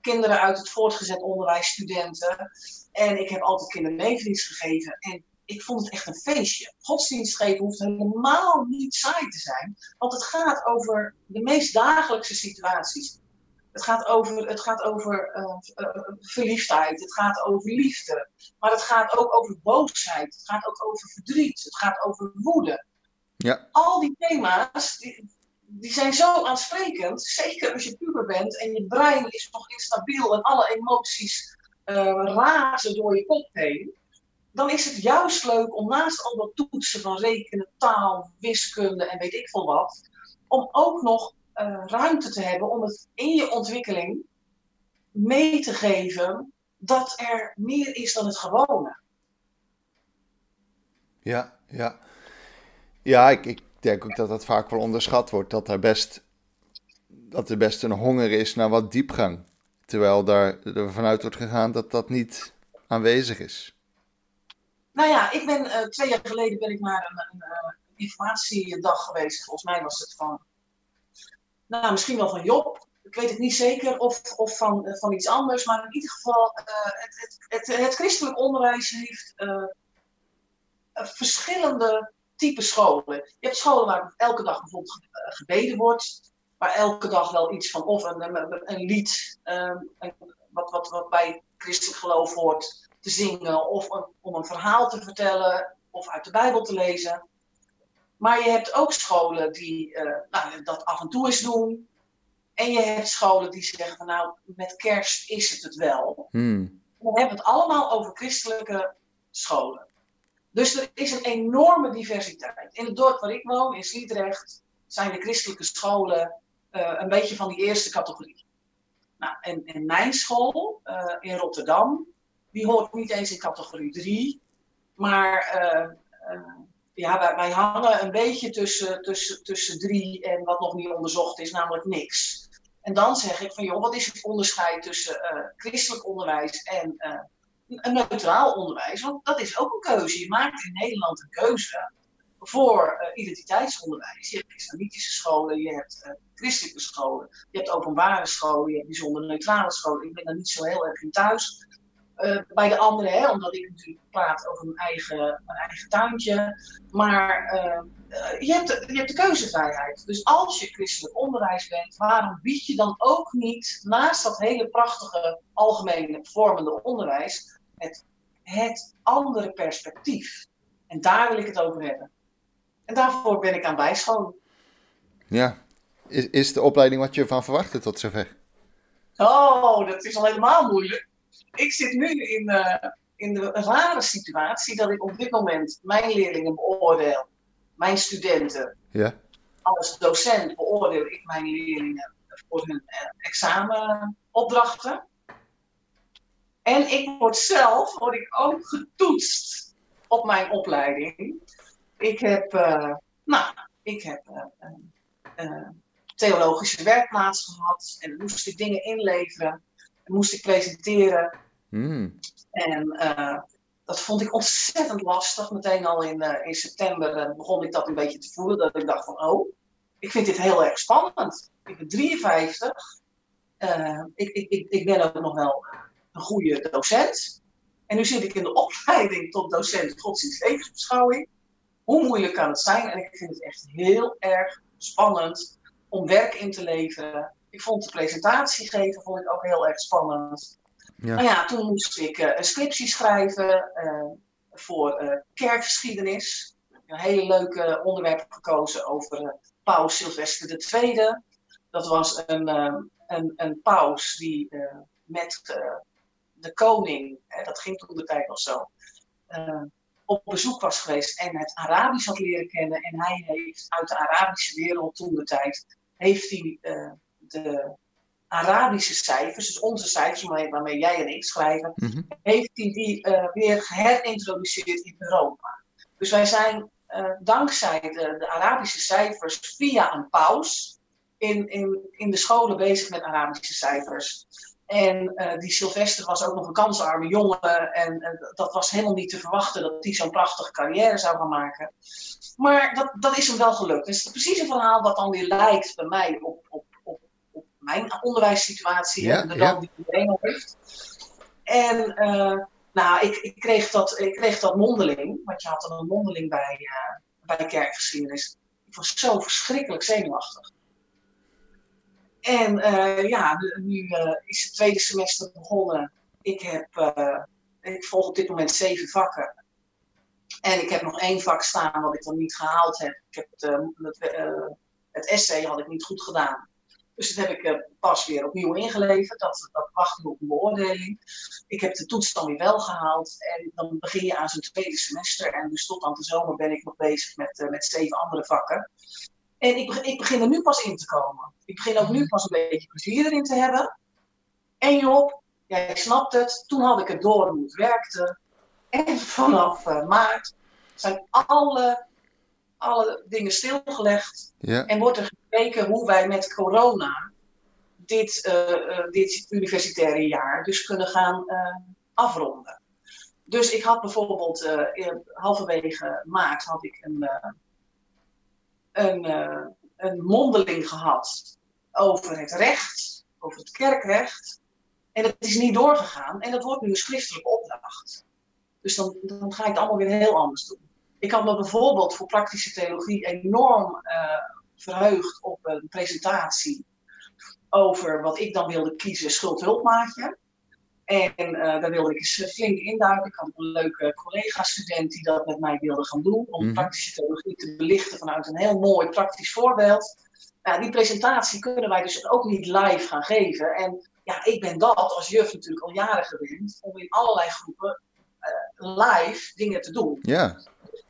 kinderen uit het voortgezet onderwijs, studenten. En ik heb altijd kinderlevendienst gegeven. En ik vond het echt een feestje. Godsdienst geven hoeft helemaal niet saai te zijn, want het gaat over de meest dagelijkse situaties. Het gaat over, het gaat over uh, uh, verliefdheid, het gaat over liefde, maar het gaat ook over boosheid, het gaat ook over verdriet, het gaat over woede. Ja. Al die thema's, die, die zijn zo aansprekend, zeker als je puber bent en je brein is nog instabiel en alle emoties uh, razen door je kop heen dan is het juist leuk om naast al dat toetsen van rekenen, taal, wiskunde en weet ik veel wat, om ook nog uh, ruimte te hebben om het in je ontwikkeling mee te geven dat er meer is dan het gewone. Ja, ja. Ja, ik, ik denk ook dat dat vaak wel onderschat wordt. Dat er best, dat er best een honger is naar wat diepgang. Terwijl daar er vanuit wordt gegaan dat dat niet aanwezig is. Nou ja, ik ben uh, twee jaar geleden ben ik naar een, een, een, eh, informatiedag geweest. Volgens mij was het van, nou misschien wel van Job. Ik weet het niet zeker of, of van, uh, van iets anders. Maar in ieder geval, het, het, het, het, christelijk onderwijs heeft verschillende type scholen. Je hebt scholen waar elke dag bijvoorbeeld gebeden wordt. Waar elke dag wel iets van, of een, een, lied, wat, wat, wat bij christelijk geloof hoort te zingen of om een verhaal te vertellen of uit de Bijbel te lezen. Maar je hebt ook scholen die uh, nou, dat af en toe eens doen. En je hebt scholen die zeggen van nou, met kerst is het het wel. Hmm. We hebben het allemaal over christelijke scholen. Dus er is een enorme diversiteit. In het dorp waar ik woon, in Sliedrecht, zijn de christelijke scholen uh, een beetje van die eerste categorie. Nou, en, en mijn school uh, in Rotterdam, die hoort niet eens in categorie 3. Maar uh, ja, wij, hangen een beetje tussen, tussen, tussen 3 en wat nog niet onderzocht is, namelijk niks. En dan zeg ik van joh, wat is het onderscheid tussen christelijk onderwijs en een neutraal onderwijs? Want dat is ook een keuze. Je maakt in Nederland een keuze voor uh, identiteitsonderwijs. Je hebt islamitische scholen, je hebt christelijke scholen, je hebt openbare scholen, je hebt bijzonder neutrale scholen. Ik ben daar niet zo heel erg in thuis. Uh, bij de anderen, hè, omdat ik natuurlijk praat over mijn eigen, mijn eigen tuintje. Maar je, hebt de, je hebt de keuzevrijheid. Dus als je christelijk onderwijs bent, waarom bied je dan ook niet, naast dat hele prachtige algemene vormende onderwijs, het, het andere perspectief? En daar wil ik het over hebben. En daarvoor ben ik aan bijscholen. Ja. Is, is de opleiding wat je van verwachtte tot zover? Oh, dat is al helemaal moeilijk. Ik zit nu in, uh, in de rare situatie dat ik op dit moment mijn leerlingen beoordeel, mijn studenten. Ja. Als docent beoordeel ik mijn leerlingen voor hun uh, examenopdrachten. En ik word zelf word ik ook getoetst op mijn opleiding. Ik heb, uh, nou, ik heb theologische werkplaats gehad en moest ik dingen inleveren. En moest ik presenteren. Mm. En dat vond ik ontzettend lastig. Meteen al in, in september begon ik dat een beetje te voelen. Dat ik dacht van, oh, ik vind dit heel erg spannend. Ik ben 53. ik, ik, ik, ik ben ook nog wel een goede docent. En nu zit ik in de opleiding tot docent godsdienstlevensbeschouwing hoe moeilijk kan het zijn? En ik vind het echt heel erg spannend om werk in te leveren. Ik vond de presentatie geven vond ik ook heel erg spannend. Ja. Nou ja, toen moest ik uh, een scriptie schrijven uh, voor uh, kerkgeschiedenis. Een hele leuke onderwerp gekozen over paus Sylvester II. Dat was een, een, een paus die met de koning, hè, dat ging toen de tijd nog zo, op bezoek was geweest en het Arabisch had leren kennen. En hij heeft uit de Arabische wereld toen de tijd, heeft hij de Arabische cijfers, dus onze cijfers waarmee jij en ik schrijven, mm -hmm. heeft hij die uh, weer geherintroduceerd in Europa. Dus wij zijn uh, dankzij de, de, Arabische cijfers via een paus in, in, in de scholen bezig met Arabische cijfers. En uh, die Sylvester was ook nog een kansarme jongen. En uh, dat was helemaal niet te verwachten dat hij zo'n prachtige carrière zou gaan maken. Maar dat, dat is hem wel gelukt. Het is precies een verhaal wat dan weer lijkt bij mij op, op, op, op mijn onderwijssituatie. Ja, en de ja. rol die iedereen heeft. En uh, nou, ik, ik, kreeg dat, ik kreeg dat mondeling. Want je had dan een mondeling bij, bij kerkgeschiedenis. Ik was zo verschrikkelijk zenuwachtig. En uh, ja, nu uh, is het tweede semester begonnen. Ik, heb, uh, ik volg op dit moment zeven vakken. En ik heb nog één vak staan wat ik dan niet gehaald heb. Ik heb het, het, het essay had ik niet goed gedaan. Dus dat heb ik pas weer opnieuw ingeleverd. Dat, dat wacht nu op een beoordeling. Ik heb de toets dan weer wel gehaald. En dan begin je aan zo'n tweede semester. En dus tot aan de zomer ben ik nog bezig met, met zeven andere vakken. En ik, ik begin er nu pas in te komen. Ik begin ook nu pas een beetje plezier erin te hebben. En Job, jij snapt het. Toen had ik het door hoe het werkte. En vanaf uh, maart zijn alle, alle dingen stilgelegd. Ja. En wordt er gekeken hoe wij met corona dit, uh, uh, dit universitaire jaar dus kunnen gaan afronden. Dus ik had bijvoorbeeld halverwege maart had ik een een, een mondeling gehad over het recht, over het kerkrecht. En dat is niet doorgegaan en dat wordt nu een schriftelijke opdracht. Dus dan, dan ga ik het allemaal weer heel anders doen. Ik had me bijvoorbeeld voor praktische theologie enorm uh, verheugd op een presentatie over wat ik dan wilde kiezen, schuld-hulpmaatje. En uh, daar wilde ik eens flink induiken. Ik had een leuke collega-student die dat met mij wilde gaan doen. Om Mhm. praktische theologie te belichten vanuit een heel mooi praktisch voorbeeld. Nou, die presentatie kunnen wij dus ook niet live gaan geven. En ja, ik ben dat als juf natuurlijk al jaren gewend om in allerlei groepen live dingen te doen. Ja.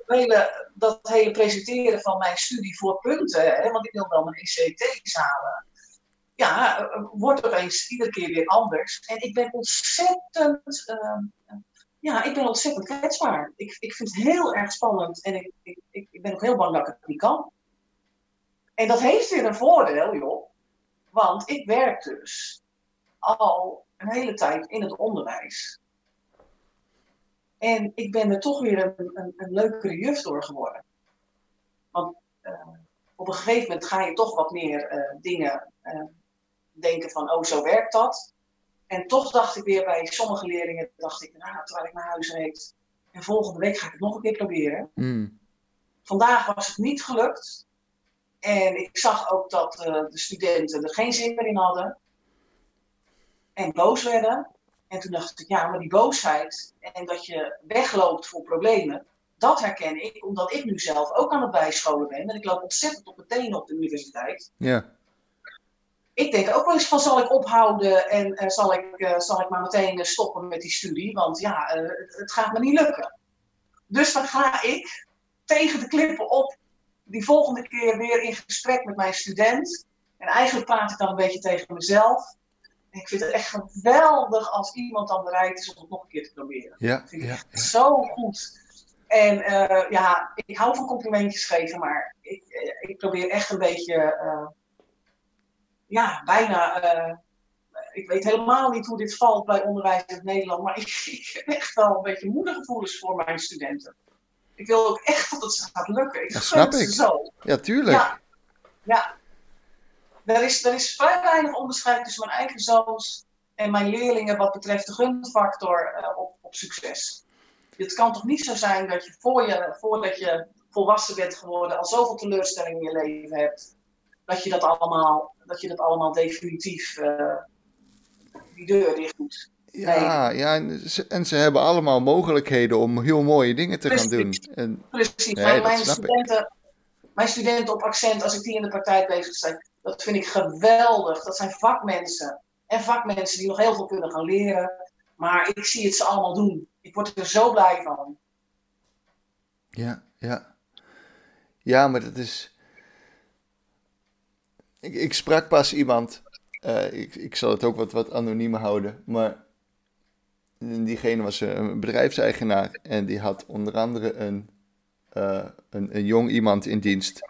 Hele, dat hele presenteren van mijn studie voor punten, hè, want ik wil wel mijn ECT halen ja, wordt opeens iedere keer weer anders. En ik ben ontzettend, uh, ja, ik ben ontzettend kwetsbaar. Ik, ik vind het heel erg spannend en ik, ik, ik ben ook heel bang dat ik het niet kan. En dat heeft weer een voordeel, joh. Want ik werk dus al een hele tijd in het onderwijs. En ik ben er toch weer een, een, een leukere juf door geworden. Want uh, op een gegeven moment ga je toch wat meer uh, dingen uh, denken van, oh, zo werkt dat. En toch dacht ik weer bij sommige leerlingen, dacht ik, nou, terwijl ik naar huis reed, en volgende week ga ik het nog een keer proberen. Mm. Vandaag was het niet gelukt. En ik zag ook dat de studenten er geen zin meer in hadden. En boos werden. En toen dacht ik, ja, maar die boosheid en dat je wegloopt voor problemen, dat herken ik, omdat ik nu zelf ook aan het bijscholen ben. En ik loop ontzettend op mijn tenen op de universiteit. Ja ik denk ook wel eens van zal ik ophouden en uh, zal, ik, uh, zal ik maar meteen uh, stoppen met die studie, want ja, het, het, gaat me niet lukken. Dus dan ga ik tegen de klippen op die volgende keer weer in gesprek met mijn student. En eigenlijk praat ik dan een beetje tegen mezelf. Ik vind het echt geweldig als iemand dan bereid is om het nog een keer te proberen. Ja, dat vind ja, ik ja. zo goed. En ja, ik hou van complimentjes geven, maar ik, ik probeer echt een beetje ja, bijna. Uh, ik weet helemaal niet hoe dit valt bij onderwijs in Nederland, maar ik, ik heb echt wel een beetje moedergevoelens voor mijn studenten. Ik wil ook echt dat het gaat lukken. Ik dat snap ik. Zo. Ja, tuurlijk. Ja, ja. Er, is, er is vrij weinig onderscheid tussen mijn eigen zoons en mijn leerlingen wat betreft de gunfactor uh, op, op succes. Het kan toch niet zo zijn dat je, voor je voordat je volwassen bent geworden al zoveel teleurstellingen in je leven hebt dat je dat allemaal, dat je dat allemaal definitief uh, die deur dicht doet. Ja, nee. ja en, ze, en ze hebben allemaal mogelijkheden om heel mooie dingen te Precies. gaan doen. En, Precies. Nee, mijn, mijn, studenten, mijn studenten op accent, als ik die in de praktijk bezig zijn, dat vind ik geweldig. Dat zijn vakmensen. En vakmensen die nog heel veel kunnen gaan leren. Maar ik zie het ze allemaal doen. Ik word er zo blij van. ja, ja. Ja, maar dat is. Ik, ik sprak pas iemand. eh, ik, ik zal het ook wat, wat anoniem houden. Maar diegene was een bedrijfseigenaar. En die had onder andere een, eh, een, een jong iemand in dienst.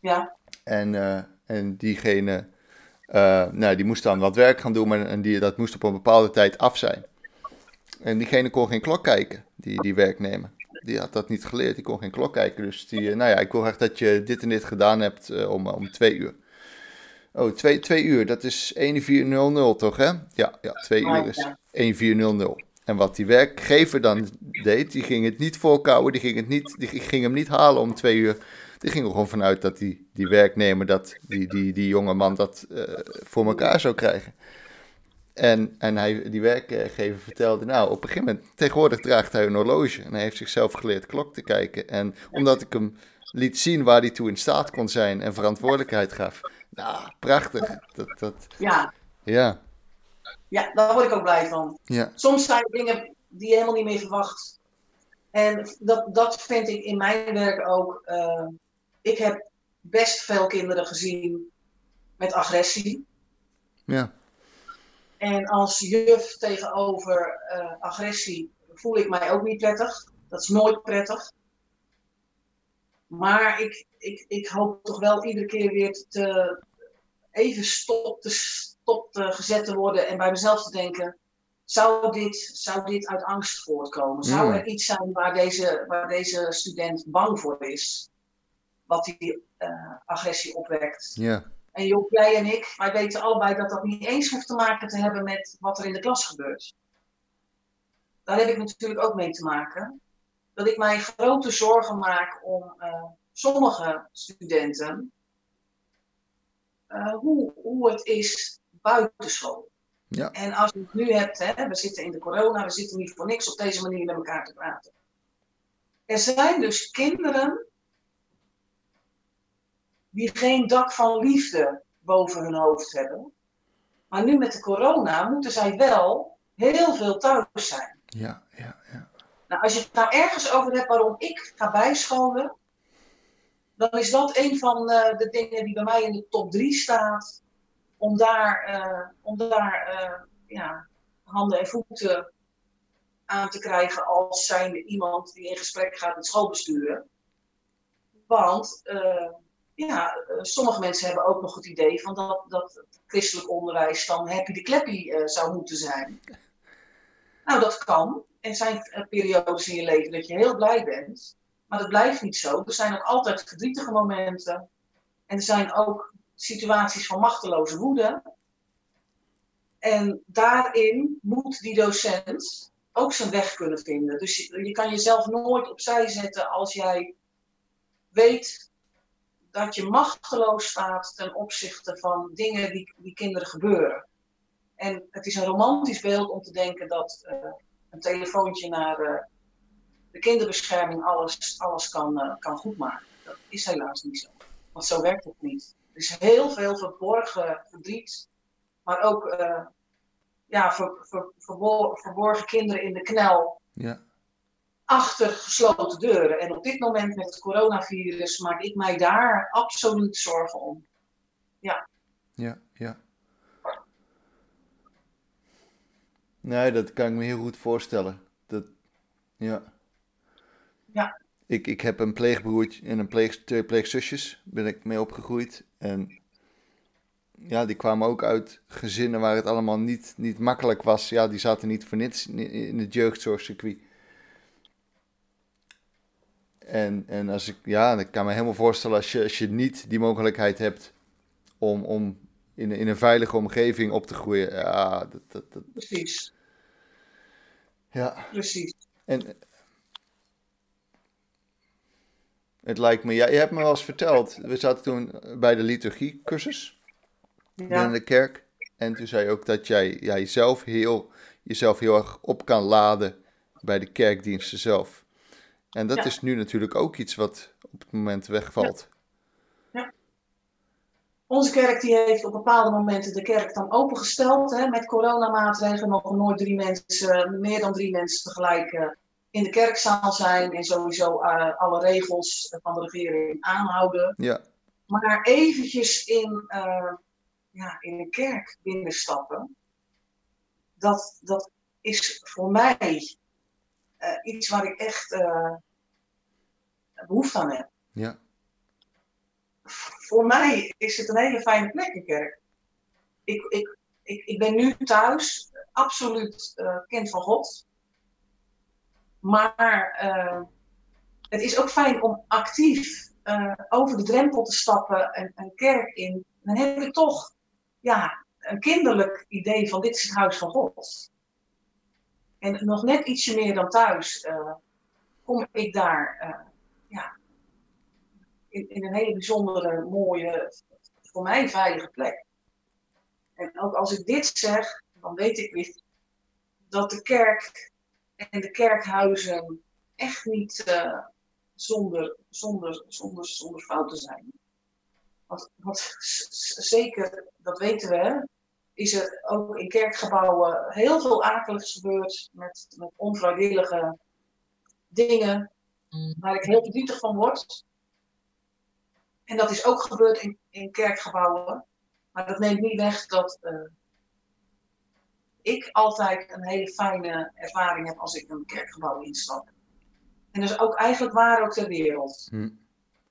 Ja, En, eh, en diegene, eh, nou, die moest dan wat werk gaan doen, maar en die, dat moest op een bepaalde tijd af zijn. En diegene kon geen klok kijken, die, die werknemer. Die had dat niet geleerd, die kon geen klok kijken. Dus die, eh, nou ja, ik wil graag dat je dit en dit gedaan hebt eh, om, om twee uur. Oh, twee, twee uur, dat is 1400 toch, hè? Ja, ja twee uur is ja. 1400. En wat die werkgever dan deed, die ging het niet voorkouwen, die ging, het niet, die ging hem niet halen om twee uur. Die ging er gewoon vanuit dat die, die werknemer, dat, die, die, die jonge man dat eh, voor elkaar zou krijgen. En, en hij, die werkgever vertelde, nou, op een gegeven moment, tegenwoordig draagt hij een horloge. En hij heeft zichzelf geleerd klok te kijken. En omdat ik hem liet zien waar hij toe in staat kon zijn en verantwoordelijkheid gaf. Nou, prachtig. Dat, dat, ja, ja, ja, daar word ik ook blij van. ja, Soms zijn er dingen die je helemaal niet meer verwacht. En dat, dat vind ik in mijn werk ook. eh, ik heb best veel kinderen gezien met agressie. ja, En als juf tegenover eh, agressie voel ik mij ook niet prettig. Dat is nooit prettig. Maar ik, ik, ik hoop toch wel iedere keer weer te, even stop te, stop te gezet te worden en bij mezelf te denken. Zou dit, zou dit uit angst voortkomen? Zou er iets zijn waar deze, waar deze student bang voor is? Wat die eh, agressie opwekt? ja, En jij en ik, wij weten allebei dat dat niet eens hoeft te maken te hebben met wat er in de klas gebeurt. Daar heb ik natuurlijk ook mee te maken. Dat ik mij grote zorgen maak om eh, sommige studenten. eh, hoe, hoe het is buitenschool. Ja. En als je het nu hebt, hè, we zitten in de corona, we zitten niet voor niks op deze manier met elkaar te praten. Er zijn dus kinderen die geen dak van liefde boven hun hoofd hebben. Maar nu met de corona moeten zij wel heel veel thuis zijn. Ja, ja, ja. Nou, als je het nou ergens over hebt waarom ik ga bijscholen, dan is dat een van uh, de dingen die bij mij in de top 3 staat. Om daar, uh, om daar uh, ja, handen en voeten aan te krijgen als zijnde iemand die in gesprek gaat met schoolbesturen. Want ja, sommige mensen hebben ook nog het idee van dat, dat christelijk onderwijs dan happy de kleppy zou moeten zijn. Nou, dat kan. Er zijn periodes in je leven dat je heel blij bent. Maar dat blijft niet zo. Er zijn ook altijd verdrietige momenten. En er zijn ook situaties van machteloze woede. En daarin moet die docent ook zijn weg kunnen vinden. Dus je, je kan jezelf nooit opzij zetten als jij weet dat je machteloos staat ten opzichte van dingen die, die kinderen gebeuren. En het is een romantisch beeld om te denken dat uh, een telefoontje naar uh, de kinderbescherming alles, alles kan, uh, kan goedmaken. Dat is helaas niet zo. Want zo werkt het niet. Er is heel veel verborgen verdriet, maar ook ja, ver, ver, verborgen kinderen in de knel. Ja. Achter gesloten deuren. En op dit moment met het coronavirus maak ik mij daar absoluut zorgen om. Ja. Ja, ja. Nee, dat kan ik me heel goed voorstellen. Dat, ja. Ja. Ik, ik heb een pleegbroertje en een pleeg, twee pleegzusjes, ben ik mee opgegroeid. En ja, die kwamen ook uit gezinnen waar het allemaal niet, niet makkelijk was. Ja, die zaten niet voor niets in het jeugdzorgcircuit. En, en als ik, ja, ik kan me helemaal voorstellen als je, als je niet die mogelijkheid hebt om, om in, in een veilige omgeving op te groeien. Ja, dat, dat, dat... Precies. Ja. Precies. En het lijkt me, ja, je hebt me wel eens verteld, we zaten toen bij de liturgiecursus Ja. in de kerk. En toen zei je ook dat jij, jij jezelf, heel, jezelf heel erg op kan laden bij de kerkdiensten zelf. En dat Ja. is nu natuurlijk ook iets wat op het moment wegvalt. Onze kerk die heeft op bepaalde momenten de kerk dan opengesteld. Hè, met coronamaatregelen mogen nooit drie mensen, meer dan drie mensen tegelijk eh, in de kerkzaal zijn. En sowieso eh, alle regels van de regering aanhouden. Ja, Maar eventjes in, eh, ja, in een kerk binnenstappen. Dat, dat is voor mij eh, iets waar ik echt eh, behoefte aan heb. ja, voor mij is het een hele fijne plek, een kerk. Ik, ik, ik, ik ben nu thuis, absoluut eh, kind van God. Maar het is ook fijn om actief over de drempel te stappen en een kerk in. Dan heb ik toch ja, een kinderlijk idee van dit is het huis van God. En nog net ietsje meer dan thuis eh, kom ik daar eh, ja, in, een hele bijzondere, mooie, voor mij veilige plek. En ook als ik dit zeg, dan weet ik weer dat de kerk en de kerkhuizen echt niet eh, zonder, zonder, zonder, zonder fouten zijn. Want, want zeker, dat weten we, is er ook in kerkgebouwen heel veel akeligs gebeurd met, met onvrijwillige dingen waar ik heel verdrietig van word. En dat is ook gebeurd in, in kerkgebouwen. Maar dat neemt niet weg dat eh, ik altijd een hele fijne ervaring heb als ik een kerkgebouw instap. En dat is ook eigenlijk waar ook ter wereld. Hm.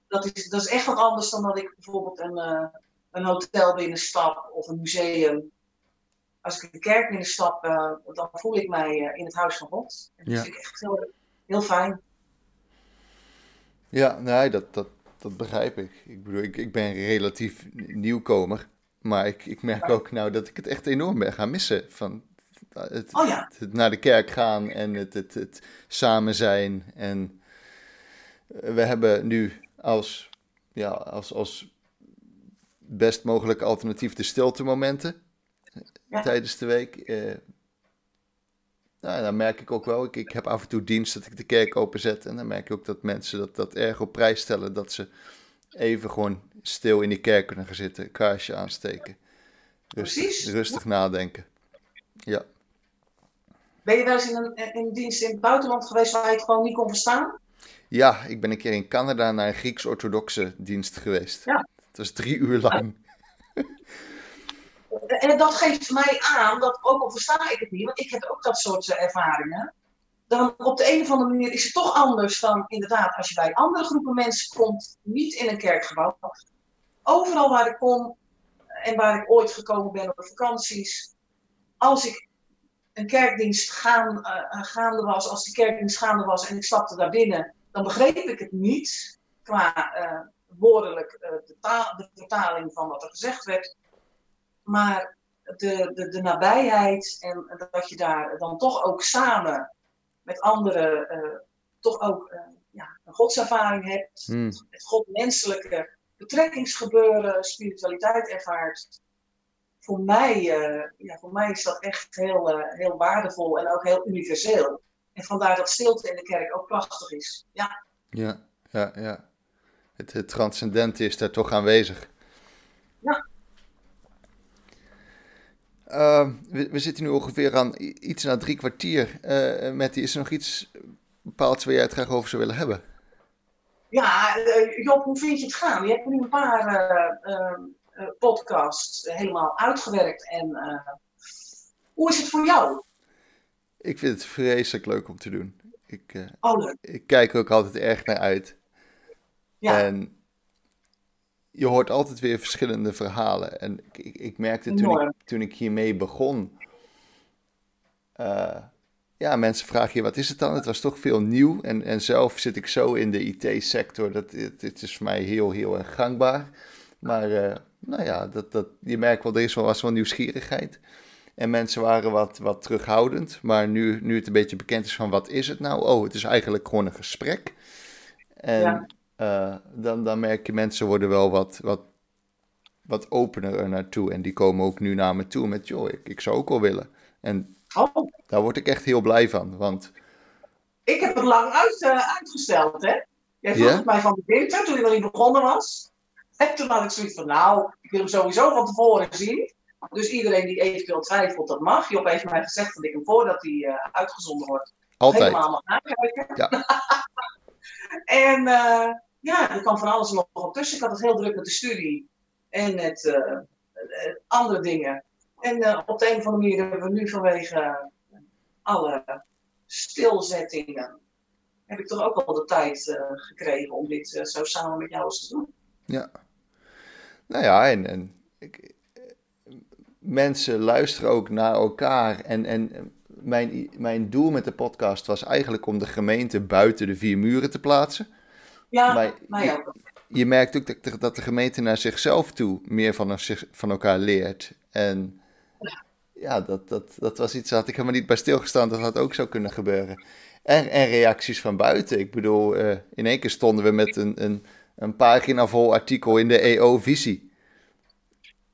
Dat, is, dat is echt wat anders dan dat ik bijvoorbeeld een, eh, een hotel binnenstap of een museum. Als ik een kerk binnenstap, eh, dan voel ik mij eh, in het huis van God. En dat Ja. vind ik echt heel, heel fijn. ja nee, dat, dat, dat begrijp ik. Ik bedoel, ik, ik ben relatief nieuwkomer. Maar ik, ik merk ook nou dat ik het echt enorm ben gaan missen. Van het, Oh ja. het naar de kerk gaan en het, het, het samen zijn. En we hebben nu als, ja, als, als best mogelijke alternatief de stilte momenten Ja. tijdens de week. Eh, nou, dan merk ik ook wel, ik, ik heb af en toe dienst dat ik de kerk openzet. En dan merk ik ook dat mensen dat, dat erg op prijs stellen. Dat ze even gewoon stil in die kerk kunnen gaan zitten, kaarsje aansteken. Rustig, Precies. rustig nadenken. Ja. Ben je wel eens in een, in een dienst in het buitenland geweest waar je het gewoon niet kon verstaan? ja, ik ben een keer in Canada naar een Grieks-orthodoxe dienst geweest. Ja. Het was drie uur lang. En dat geeft mij aan dat, ook al versta ik het niet, want ik heb ook dat soort eh, ervaringen. Dan op de een of andere manier is het toch anders dan inderdaad als je bij andere groepen mensen komt, niet in een kerkgebouw. Overal waar ik kom en waar ik ooit gekomen ben op de vakanties, als ik een kerkdienst gaan, eh, gaande was, als die kerkdienst gaande was en ik stapte daar binnen, dan begreep ik het niet qua eh, woordelijk eh, de, taal, de vertaling van wat er gezegd werd. Maar de, de, de nabijheid en dat je daar dan toch ook samen met anderen eh, toch ook eh, ja, een godservaring hebt, Hmm. het godmenselijke betrekkingsgebeuren, spiritualiteit ervaart. Voor mij, eh, ja, voor mij is dat echt heel, heel waardevol en ook heel universeel. En vandaar dat stilte in de kerk ook prachtig is. Ja, Ja, ja, ja. Het, het transcendente is daar toch aanwezig. Uh, we, we, zitten nu ongeveer aan iets na drie kwartier. Uh, Mattie, is er nog iets bepaalds waar jij het graag over zou willen hebben? Ja, uh, Job, hoe vind je het gaan? Je hebt nu een paar uh, podcasts helemaal uitgewerkt. En hoe is het voor jou? Ik vind het vreselijk leuk om te doen. Ik, oh, leuk. ik kijk er ook altijd erg naar uit. Ja. En je hoort altijd weer verschillende verhalen. En ik, ik, ik merkte toen ik, toen ik hiermee begon. Uh, ja, mensen vragen je wat is het dan? Het was toch veel nieuw. En, en zelf zit ik zo in de IT-sector. dat het, het is voor mij heel, heel erg gangbaar. Maar uh, nou ja, dat, dat, je merkt wel, er is wel, was wel nieuwsgierigheid. En mensen waren wat, wat terughoudend. Maar nu, nu het een beetje bekend is van wat is het nou? Oh, het is eigenlijk gewoon een gesprek. En ja. Uh, dan, dan merk je mensen worden wel wat, wat, wat opener er naartoe. En die komen ook nu naar me toe met, joh, ik, ik zou ook wel willen. En oh. daar word ik echt heel blij van, want... Ik heb het lang uit, uh, uitgesteld, hè. Jij vroeg mij van de winter, toen ik nog niet begonnen was. En toen had ik zoiets van, nou, ik wil hem sowieso van tevoren zien. Dus iedereen die eventueel twijfelt, dat mag. Job heeft mij gezegd dat ik hem voordat hij uh, uitgezonden wordt, Altijd. helemaal mag nakijken. Ja. en ja, er kwam van alles nog op tussen. Ik had het heel druk met de studie en met uh, andere dingen. En uh, op de een of andere manier hebben we nu vanwege alle stilzettingen, heb ik toch ook al de tijd gekregen om dit zo samen met jou eens te doen. Ja. Nou ja, en, mensen luisteren ook naar elkaar. En, en mijn, mijn doel met de podcast was eigenlijk om de gemeente buiten de vier muren te plaatsen. Ja, Maar mij ook. je merkt ook dat, de- dat de gemeente naar zichzelf toe meer van, zich, van elkaar leert. En ja, dat, dat, dat was iets, had ik helemaal niet bij stilgestaan, dat dat ook zou kunnen gebeuren. En, en reacties van buiten. Ik bedoel, eh, in één keer stonden we met een, een, een pagina vol artikel in de EO-visie.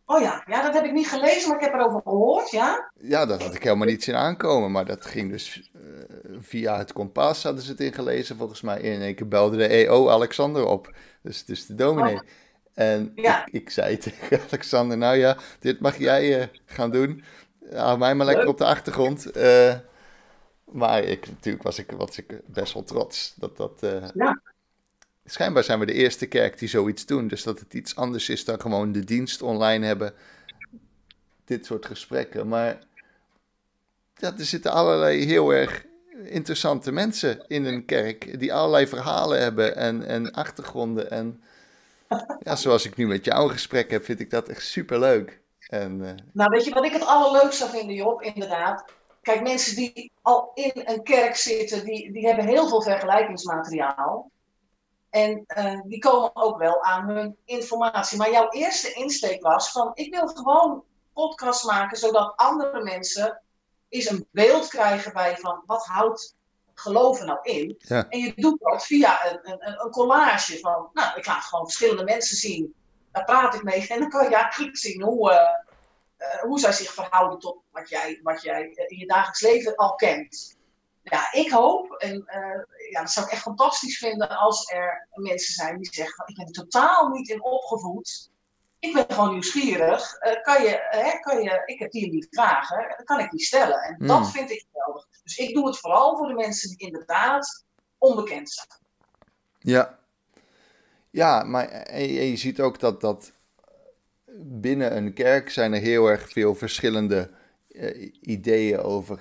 Oh ja, ja, dat heb ik niet gelezen, maar ik heb erover gehoord, ja. Ja, dat had ik helemaal niet zien aankomen, maar dat ging dus via het kompas hadden ze het ingelezen volgens mij. In één keer belde de EO Alexander op, dus, dus de dominee. En Ja. ik, ik zei tegen Alexander, nou ja, dit mag jij eh, gaan doen. Hou mij maar lekker Leuk. op de achtergrond. Eh, maar ik, natuurlijk was ik, was ik best wel trots. Dat, dat, eh, Ja. Schijnbaar zijn we de eerste kerk die zoiets doen. Dus dat het iets anders is dan gewoon de dienst online hebben. Dit soort gesprekken. Maar ja, er zitten allerlei heel erg interessante mensen in een kerk. Die allerlei verhalen hebben en, en achtergronden. En ja, zoals ik nu met jou een gesprek heb, vind ik dat echt superleuk. En eh, Nou, weet je wat ik het allerleukste vinden, Job, inderdaad? Kijk, mensen die al in een kerk zitten, die, die hebben heel veel vergelijkingsmateriaal. En eh, die komen ook wel aan hun informatie. Maar jouw eerste insteek was van, ik wil gewoon podcast maken, zodat andere mensen eens een beeld krijgen bij van, wat houdt geloven nou in? Ja. En je doet dat via een, een, een collage van, nou, ik laat gewoon verschillende mensen zien. Daar praat ik mee en dan kan je eigenlijk zien hoe, eh, eh, hoe zij zich verhouden tot wat jij, wat jij eh, in je dagelijks leven al kent. ja, ik hoop, en uh, ja, dat zou ik echt fantastisch vinden als er mensen zijn die zeggen: Ik ben totaal niet in opgevoed. Ik ben gewoon nieuwsgierig. Uh, kan je, hè, kan je, ik heb die niet vragen, dan kan ik die stellen. En dat hmm. vind ik geweldig. Dus ik doe het vooral voor de mensen die inderdaad onbekend zijn. Ja, ja maar en je ziet ook dat, dat binnen een kerk zijn er heel erg veel verschillende uh, ideeën over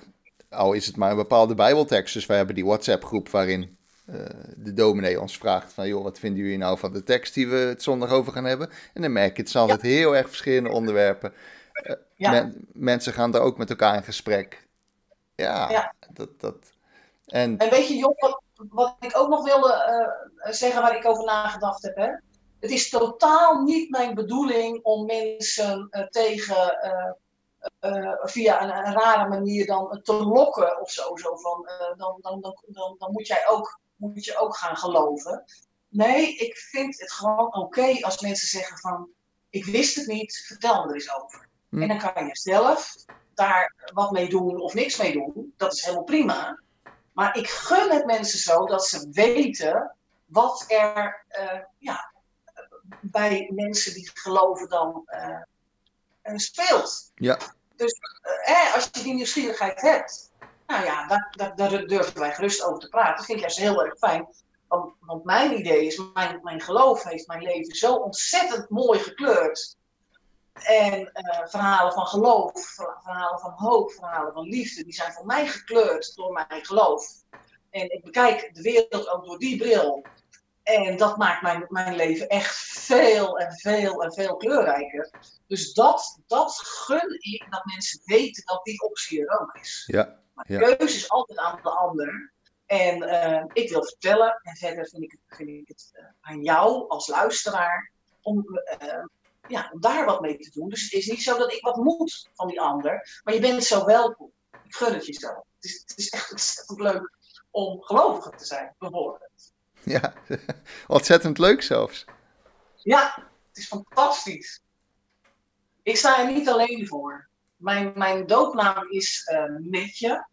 al is het maar een bepaalde bijbeltekst. Dus wij hebben die WhatsApp-groep waarin uh, de dominee ons vraagt van... joh, wat vinden jullie nou van de tekst die we het zondag over gaan hebben? En dan merk je, het zijn altijd heel erg verschillende onderwerpen. Uh, mensen gaan daar ook met elkaar in gesprek. Ja, ja. Dat, dat... En... en weet je, Job, wat, wat ik ook nog wilde uh, zeggen waar ik over nagedacht heb... Hè? Het is totaal niet mijn bedoeling om mensen tegen uh, via een, een, rare manier dan te lokken of zo. zo van, uh, dan, dan, dan, dan, dan moet jij ook, moet je ook gaan geloven. Nee, ik vind het gewoon oké als mensen zeggen van, ik wist het niet, vertel me er eens over. Hm. En dan kan je zelf daar wat mee doen of niks mee doen. Dat is helemaal prima. Maar ik gun het mensen zo dat ze weten wat er uh, ja, bij mensen die geloven dan uh, speelt. Ja. Dus eh, als je die nieuwsgierigheid hebt, nou ja, daar, daar, durven wij gerust over te praten. Dat vind ik juist heel erg fijn. Want, want mijn idee is, mijn, mijn geloof heeft mijn leven zo ontzettend mooi gekleurd. En uh, verhalen van geloof, verhalen van hoop, verhalen van liefde, die zijn voor mij gekleurd door mijn geloof. En ik bekijk de wereld ook door die bril. En dat maakt mijn, mijn leven echt veel en veel en veel kleurrijker. Dus dat, dat gun ik dat mensen weten dat die optie er ook is. Ja, maar de keuze is altijd aan de ander. En uh, ik wil vertellen, en verder vind ik het, vind ik het uh, aan jou als luisteraar om, uh, ja, om daar wat mee te doen. Dus het is niet zo dat ik wat moet van die ander, maar je bent zo welkom. Ik gun het je zo. Het is, het is echt ontzettend leuk om gelovig te zijn, bijvoorbeeld. Ja, ontzettend leuk zelfs. Ja, het is fantastisch. Ik sta er niet alleen voor. Mijn, mijn doopnaam is uh, Metje.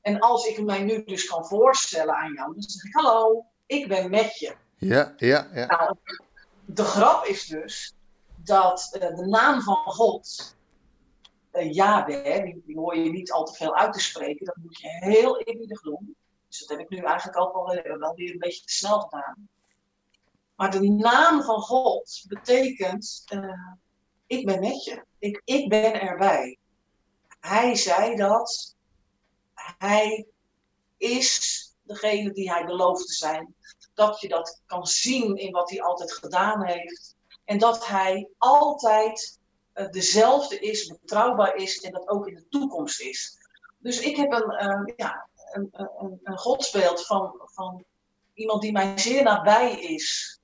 En als ik mij nu dus kan voorstellen aan jou, dan zeg ik: Hallo, ik ben Metje. Ja, ja, ja. Nou, de grap is dus dat uh, de naam van God, uh, Yahweh, die, die, hoor je niet al te veel uit te spreken. Dat moet je heel eerbiedig doen. Dus dat heb ik nu eigenlijk ook wel, wel weer een beetje te snel gedaan. Maar de naam van God betekent ik ben met je. Ik, ik ben erbij. Hij zei dat. Hij is degene die hij belooft te zijn. Dat je dat kan zien in wat hij altijd gedaan heeft. En dat hij altijd uh, dezelfde is, betrouwbaar is en dat ook in de toekomst is. Dus ik heb een, uh, ja, een, een, een godsbeeld van, van iemand die mij zeer nabij is.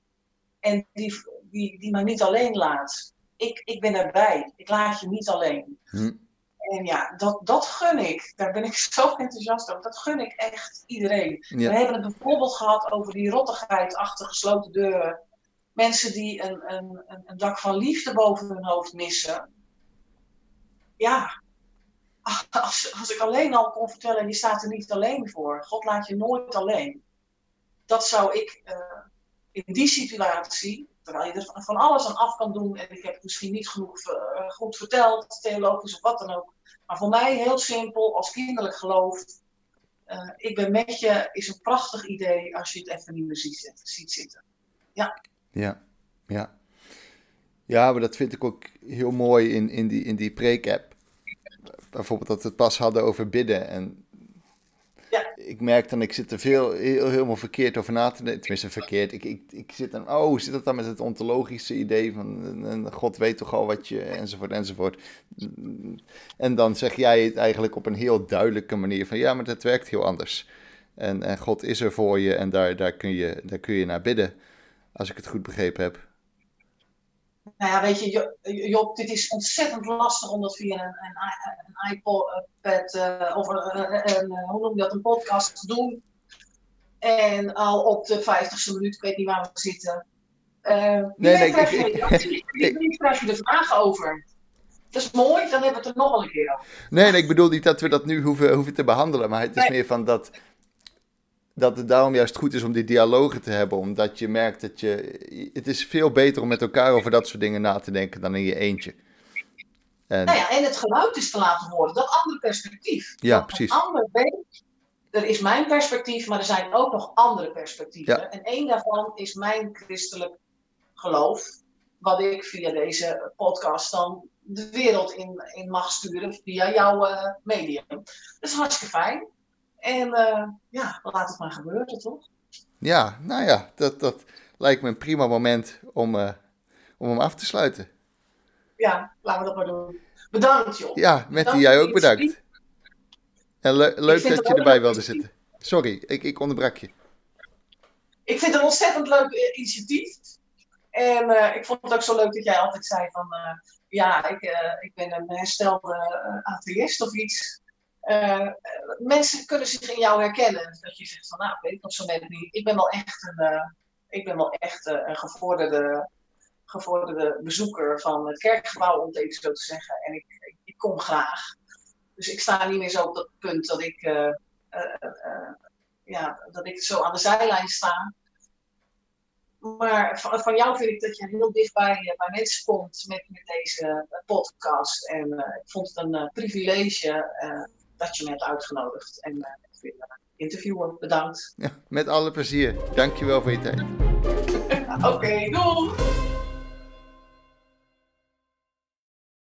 En die, die, die mij niet alleen laat ik, ik ben erbij. Ik laat je niet alleen. Hm. En ja, dat, dat gun ik. Daar ben ik zo enthousiast over. Dat gun ik echt iedereen. We hebben het bijvoorbeeld gehad over die rottigheid achter gesloten deuren. Mensen die een, een, een dak van liefde boven hun hoofd missen. Ja, als, als ik alleen al kon vertellen, je staat er niet alleen voor. God laat je nooit alleen. Dat zou ik uh, in die situatie terwijl je er van alles aan af kan doen. En ik heb het misschien niet genoeg uh, goed verteld, theologisch of wat dan ook. Maar voor mij heel simpel, als kinderlijk geloof. Uh, ik ben met je is een prachtig idee als je het even niet meer ziet, zitten. Ja. Ja, ja. Ja, maar dat vind ik ook heel mooi in, in die, in die. Bijvoorbeeld dat we het pas hadden over bidden. En ik merk dan, ik zit er veel, heel, helemaal verkeerd over na te denken. Tenminste, verkeerd. Ik, ik, ik zit dan, oh, zit dat dan met het ontologische idee van God weet toch al wat je, enzovoort, enzovoort. En dan zeg jij het eigenlijk op een heel duidelijke manier van, ja, maar dat werkt heel anders. En, en God is er voor je en daar, daar, kun je, daar kun je naar bidden, als ik het goed begrepen heb. Nou ja, weet je, Job, dit is ontzettend lastig om dat via een, een, een iPad uh, of een, een, hoe noem je dat, een podcast te doen. En al op de 50ste minuut, ik weet niet waar we zitten. Uh, nee, nee, krijg, je, ik, krijg je de vragen over. Dat is mooi, dan hebben we het er nog een keer over. Nee, nee, ik bedoel niet dat we dat nu hoeven, hoeven te behandelen. Maar het is Nee. meer van dat, dat het daarom juist goed is om die dialogen te hebben. Omdat je merkt dat je... Het is veel beter om met elkaar over dat soort dingen na te denken dan in je eentje. En Nou ja, en het geluid is te laten horen, dat andere perspectief. Ja, Dat precies. Een ander weet, er is mijn perspectief, maar er zijn ook nog andere perspectieven. Ja. En één daarvan is mijn christelijk geloof, wat ik via deze podcast dan de wereld in, in mag sturen via jouw eh, medium. Dat is hartstikke fijn. En eh, ja, laat het maar gebeuren, toch? ja, nou ja, dat, dat lijkt me een prima moment om, eh, om hem af te sluiten. Ja, laten we dat maar doen. Bedankt, joh. Ja, Mattie, Bedankt jij ook bedankt. En le- leuk dat je erbij wilde zitten. Sorry, ik, ik onderbrak je. Ik vind het een ontzettend leuk eh, initiatief. En ik vond het ook zo leuk dat jij altijd zei van... ja, ik, ik ben een herstelde atheïst of iets. Eh, mensen kunnen zich in jou herkennen. Dat je zegt van, nou, weet ik nog zo net niet. Ik ben wel echt een, eh, ik ben wel echt eh, een gevorderde, gevorderde bezoeker van het kerkgebouw, om het even zo te zeggen. En ik, ik, kom graag. Dus ik sta niet meer zo op dat punt dat ik... ja, dat ik zo aan de zijlijn sta. Maar van, jou vind ik dat je heel dichtbij bij mensen komt met, met deze podcast. En ik vond het een privilege dat je me hebt uitgenodigd. En eh, ik wil eh, interviewen. Bedankt. Ja, met alle plezier. Dankjewel voor je tijd. Oké, doei!